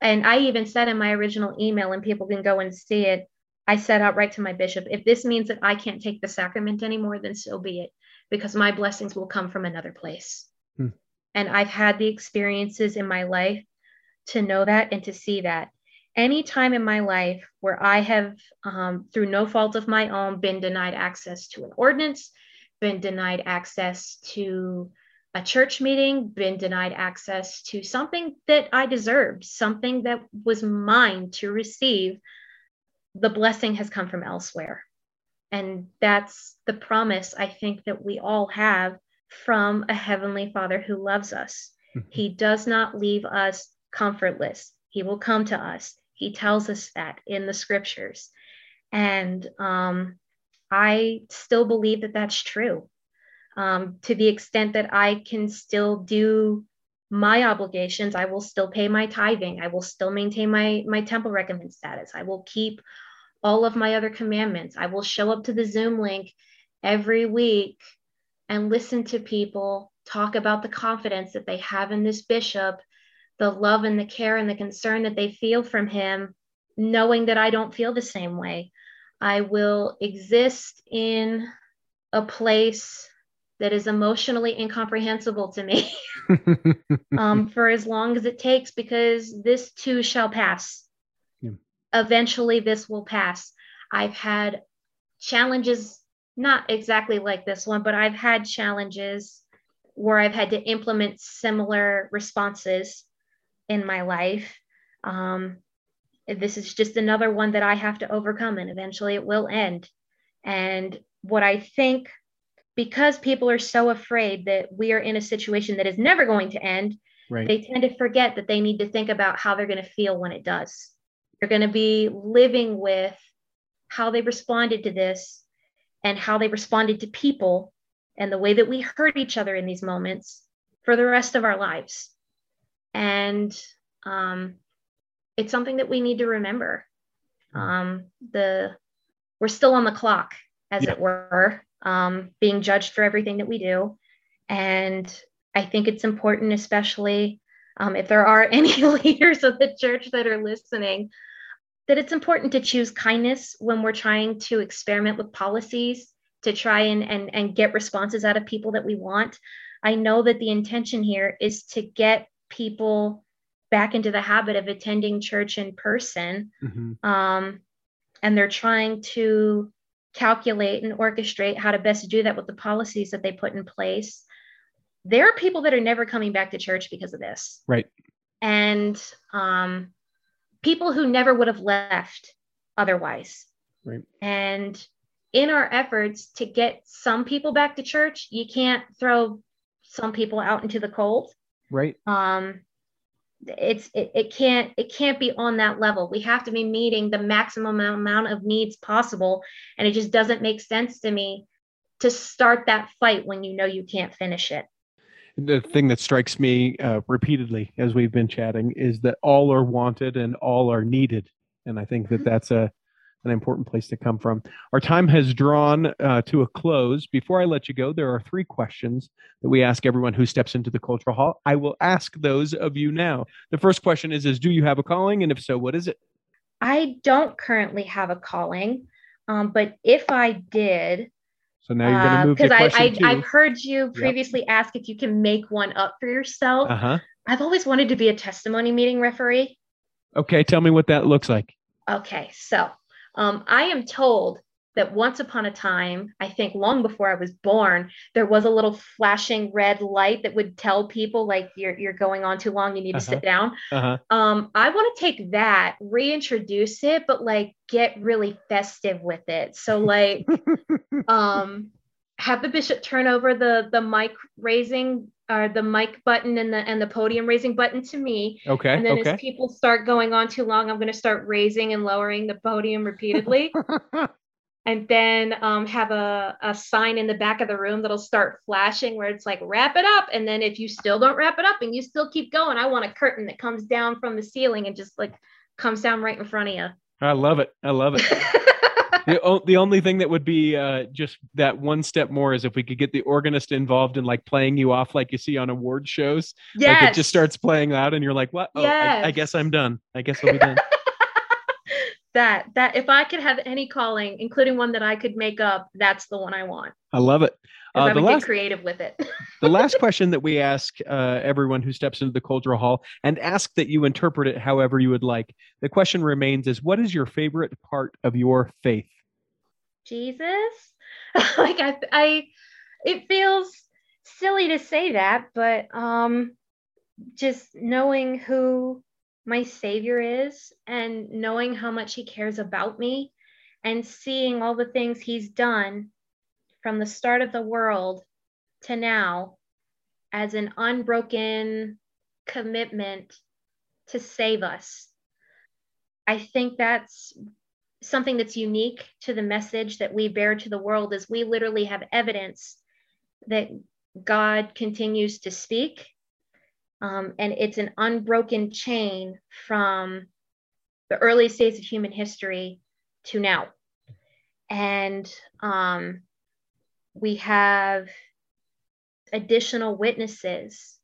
Speaker 1: and I even said in my original email, and people can go and see it, I said outright to my bishop, if this means that I can't take the sacrament anymore, then so be it, because my blessings will come from another place. Hmm. And I've had the experiences in my life to know that and to see that. Any time in my life where I have, um, through no fault of my own, been denied access to an ordinance, been denied access to a church meeting, been denied access to something that I deserved, something that was mine to receive, the blessing has come from elsewhere. And that's the promise I think that we all have from a heavenly Father who loves us. Mm-hmm. He does not leave us comfortless, He will come to us. He tells us that in the scriptures. And um, I still believe that that's true um, to the extent that I can still do my obligations. I will still pay my tithing. I will still maintain my my temple recommend status. I will keep all of my other commandments. I will show up to the Zoom link every week and listen to people talk about the confidence that they have in this bishop, the love and the care and the concern that they feel from him, knowing that I don't feel the same way. I will exist in a place that is emotionally incomprehensible to me (laughs) um, for as long as it takes, because this too shall pass. Yeah. Eventually, this will pass. I've had challenges, not exactly like this one, but I've had challenges where I've had to implement similar responses in my life. Um, this is just another one that I have to overcome, and eventually it will end. And what I think because people are so afraid that we are in a situation that is never going to end, right. they tend to forget that they need to think about how they're going to feel when it does. They're going to be living with how they responded to this and how they responded to people and the way that we hurt each other in these moments for the rest of our lives. And um, it's something that we need to remember. Um, the we're still on the clock, as yeah. it were, um, being judged for everything that we do. And I think it's important, especially um, if there are (laughs) any leaders of the church that are listening, that it's important to choose kindness when we're trying to experiment with policies to try and, and, and get responses out of people that we want. I know that the intention here is to get people back into the habit of attending church in person. Mm-hmm. Um, and they're trying to calculate and orchestrate how to best do that with the policies that they put in place. There are people that are never coming back to church because of this.
Speaker 2: Right.
Speaker 1: And um, people who never would have left otherwise.
Speaker 2: Right.
Speaker 1: And in our efforts to get some people back to church, you can't throw some people out into the cold.
Speaker 2: Right.
Speaker 1: Um, it's it, it can't it can't be on that level. We have to be meeting the maximum amount of needs possible. And it just doesn't make sense to me to start that fight when you know you can't finish it.
Speaker 2: The thing that strikes me uh, repeatedly as we've been chatting is that all are wanted and all are needed. And i think that mm-hmm. that's a an important place to come from. Our time has drawn uh, to a close. Before I let you go, there are three questions that we ask everyone who steps into the cultural hall. I will ask those of you now. The first question is: Is do you have a calling, and if so, what is it?
Speaker 1: I don't currently have a calling, um, but if I did,
Speaker 2: so now you're going to move because
Speaker 1: uh, I, I have heard you previously yep. ask if you can make one up for yourself.
Speaker 2: Uh-huh.
Speaker 1: I've always wanted to be a testimony meeting referee.
Speaker 2: Okay, tell me what that looks like.
Speaker 1: Okay, so um, I am told that once upon a time, I think long before I was born, there was a little flashing red light that would tell people like you're you're going on too long, you need to uh-huh. sit down.
Speaker 2: Uh-huh.
Speaker 1: Um, I want to take that, reintroduce it, but like get really festive with it. So like (laughs) um have the bishop turn over the the mic raising are the mic button and the and the podium raising button to me.
Speaker 2: Okay.
Speaker 1: And then
Speaker 2: okay.
Speaker 1: as people start going on too long, I'm going to start raising and lowering the podium repeatedly. (laughs) and then um, have a, a sign in the back of the room that'll start flashing where it's like wrap it up and then if you still don't wrap it up and you still keep going i want a curtain that comes down from the ceiling and just like comes down right in front of you
Speaker 2: I love it. I love it. (laughs) the, o- the only thing that would be uh, just that one step more is if we could get the organist involved in like playing you off like you see on award shows.
Speaker 1: yes
Speaker 2: Like it just starts playing loud and you're like, what? Oh, I, I guess I'm done. I guess I'll be done. (laughs)
Speaker 1: that that if i could have any calling including one that i could make up that's the one i want
Speaker 2: I love it. Uh,
Speaker 1: i
Speaker 2: the
Speaker 1: would get
Speaker 2: last
Speaker 1: creative with it (laughs)
Speaker 2: the last (laughs) question that we ask uh, everyone who steps into the cultural hall and ask that you interpret it however you would like. The question remains is what is your favorite part of your faith?
Speaker 1: Jesus (laughs) like i i it feels silly to say that but um just knowing who my savior is and knowing how much he cares about me and seeing all the things he's done from the start of the world to now as an unbroken commitment to save us. I think that's something that's unique to the message that we bear to the world is we literally have evidence that God continues to speak. Um, and it's an unbroken chain from the earliest days of human history to now. And um, we have additional witnesses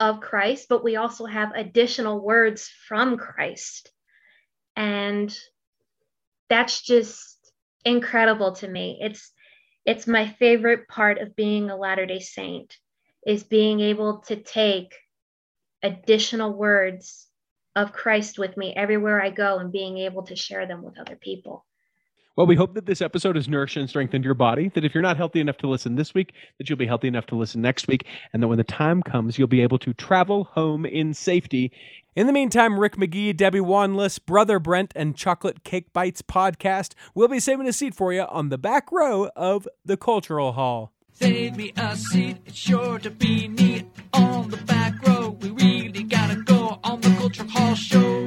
Speaker 1: of Christ, but we also have additional words from Christ. And that's just incredible to me. It's it's my favorite part of being a Latter-day Saint is being able to take additional words of Christ with me everywhere I go and being able to share them with other people.
Speaker 2: Well, we hope that this episode has nourished and strengthened your body. That if you're not healthy enough to listen this week, that you'll be healthy enough to listen next week. And that when the time comes, you'll be able to travel home in safety. In the meantime, Rick McGee, Debbie Wanless, Brother Brent, and Chocolate Cake Bites podcast will be saving a seat for you on the back row of the Cultural Hall.
Speaker 5: Save me a seat, it's sure to be neat on the back row. We really gotta go on the Cultural Hall show. Ow!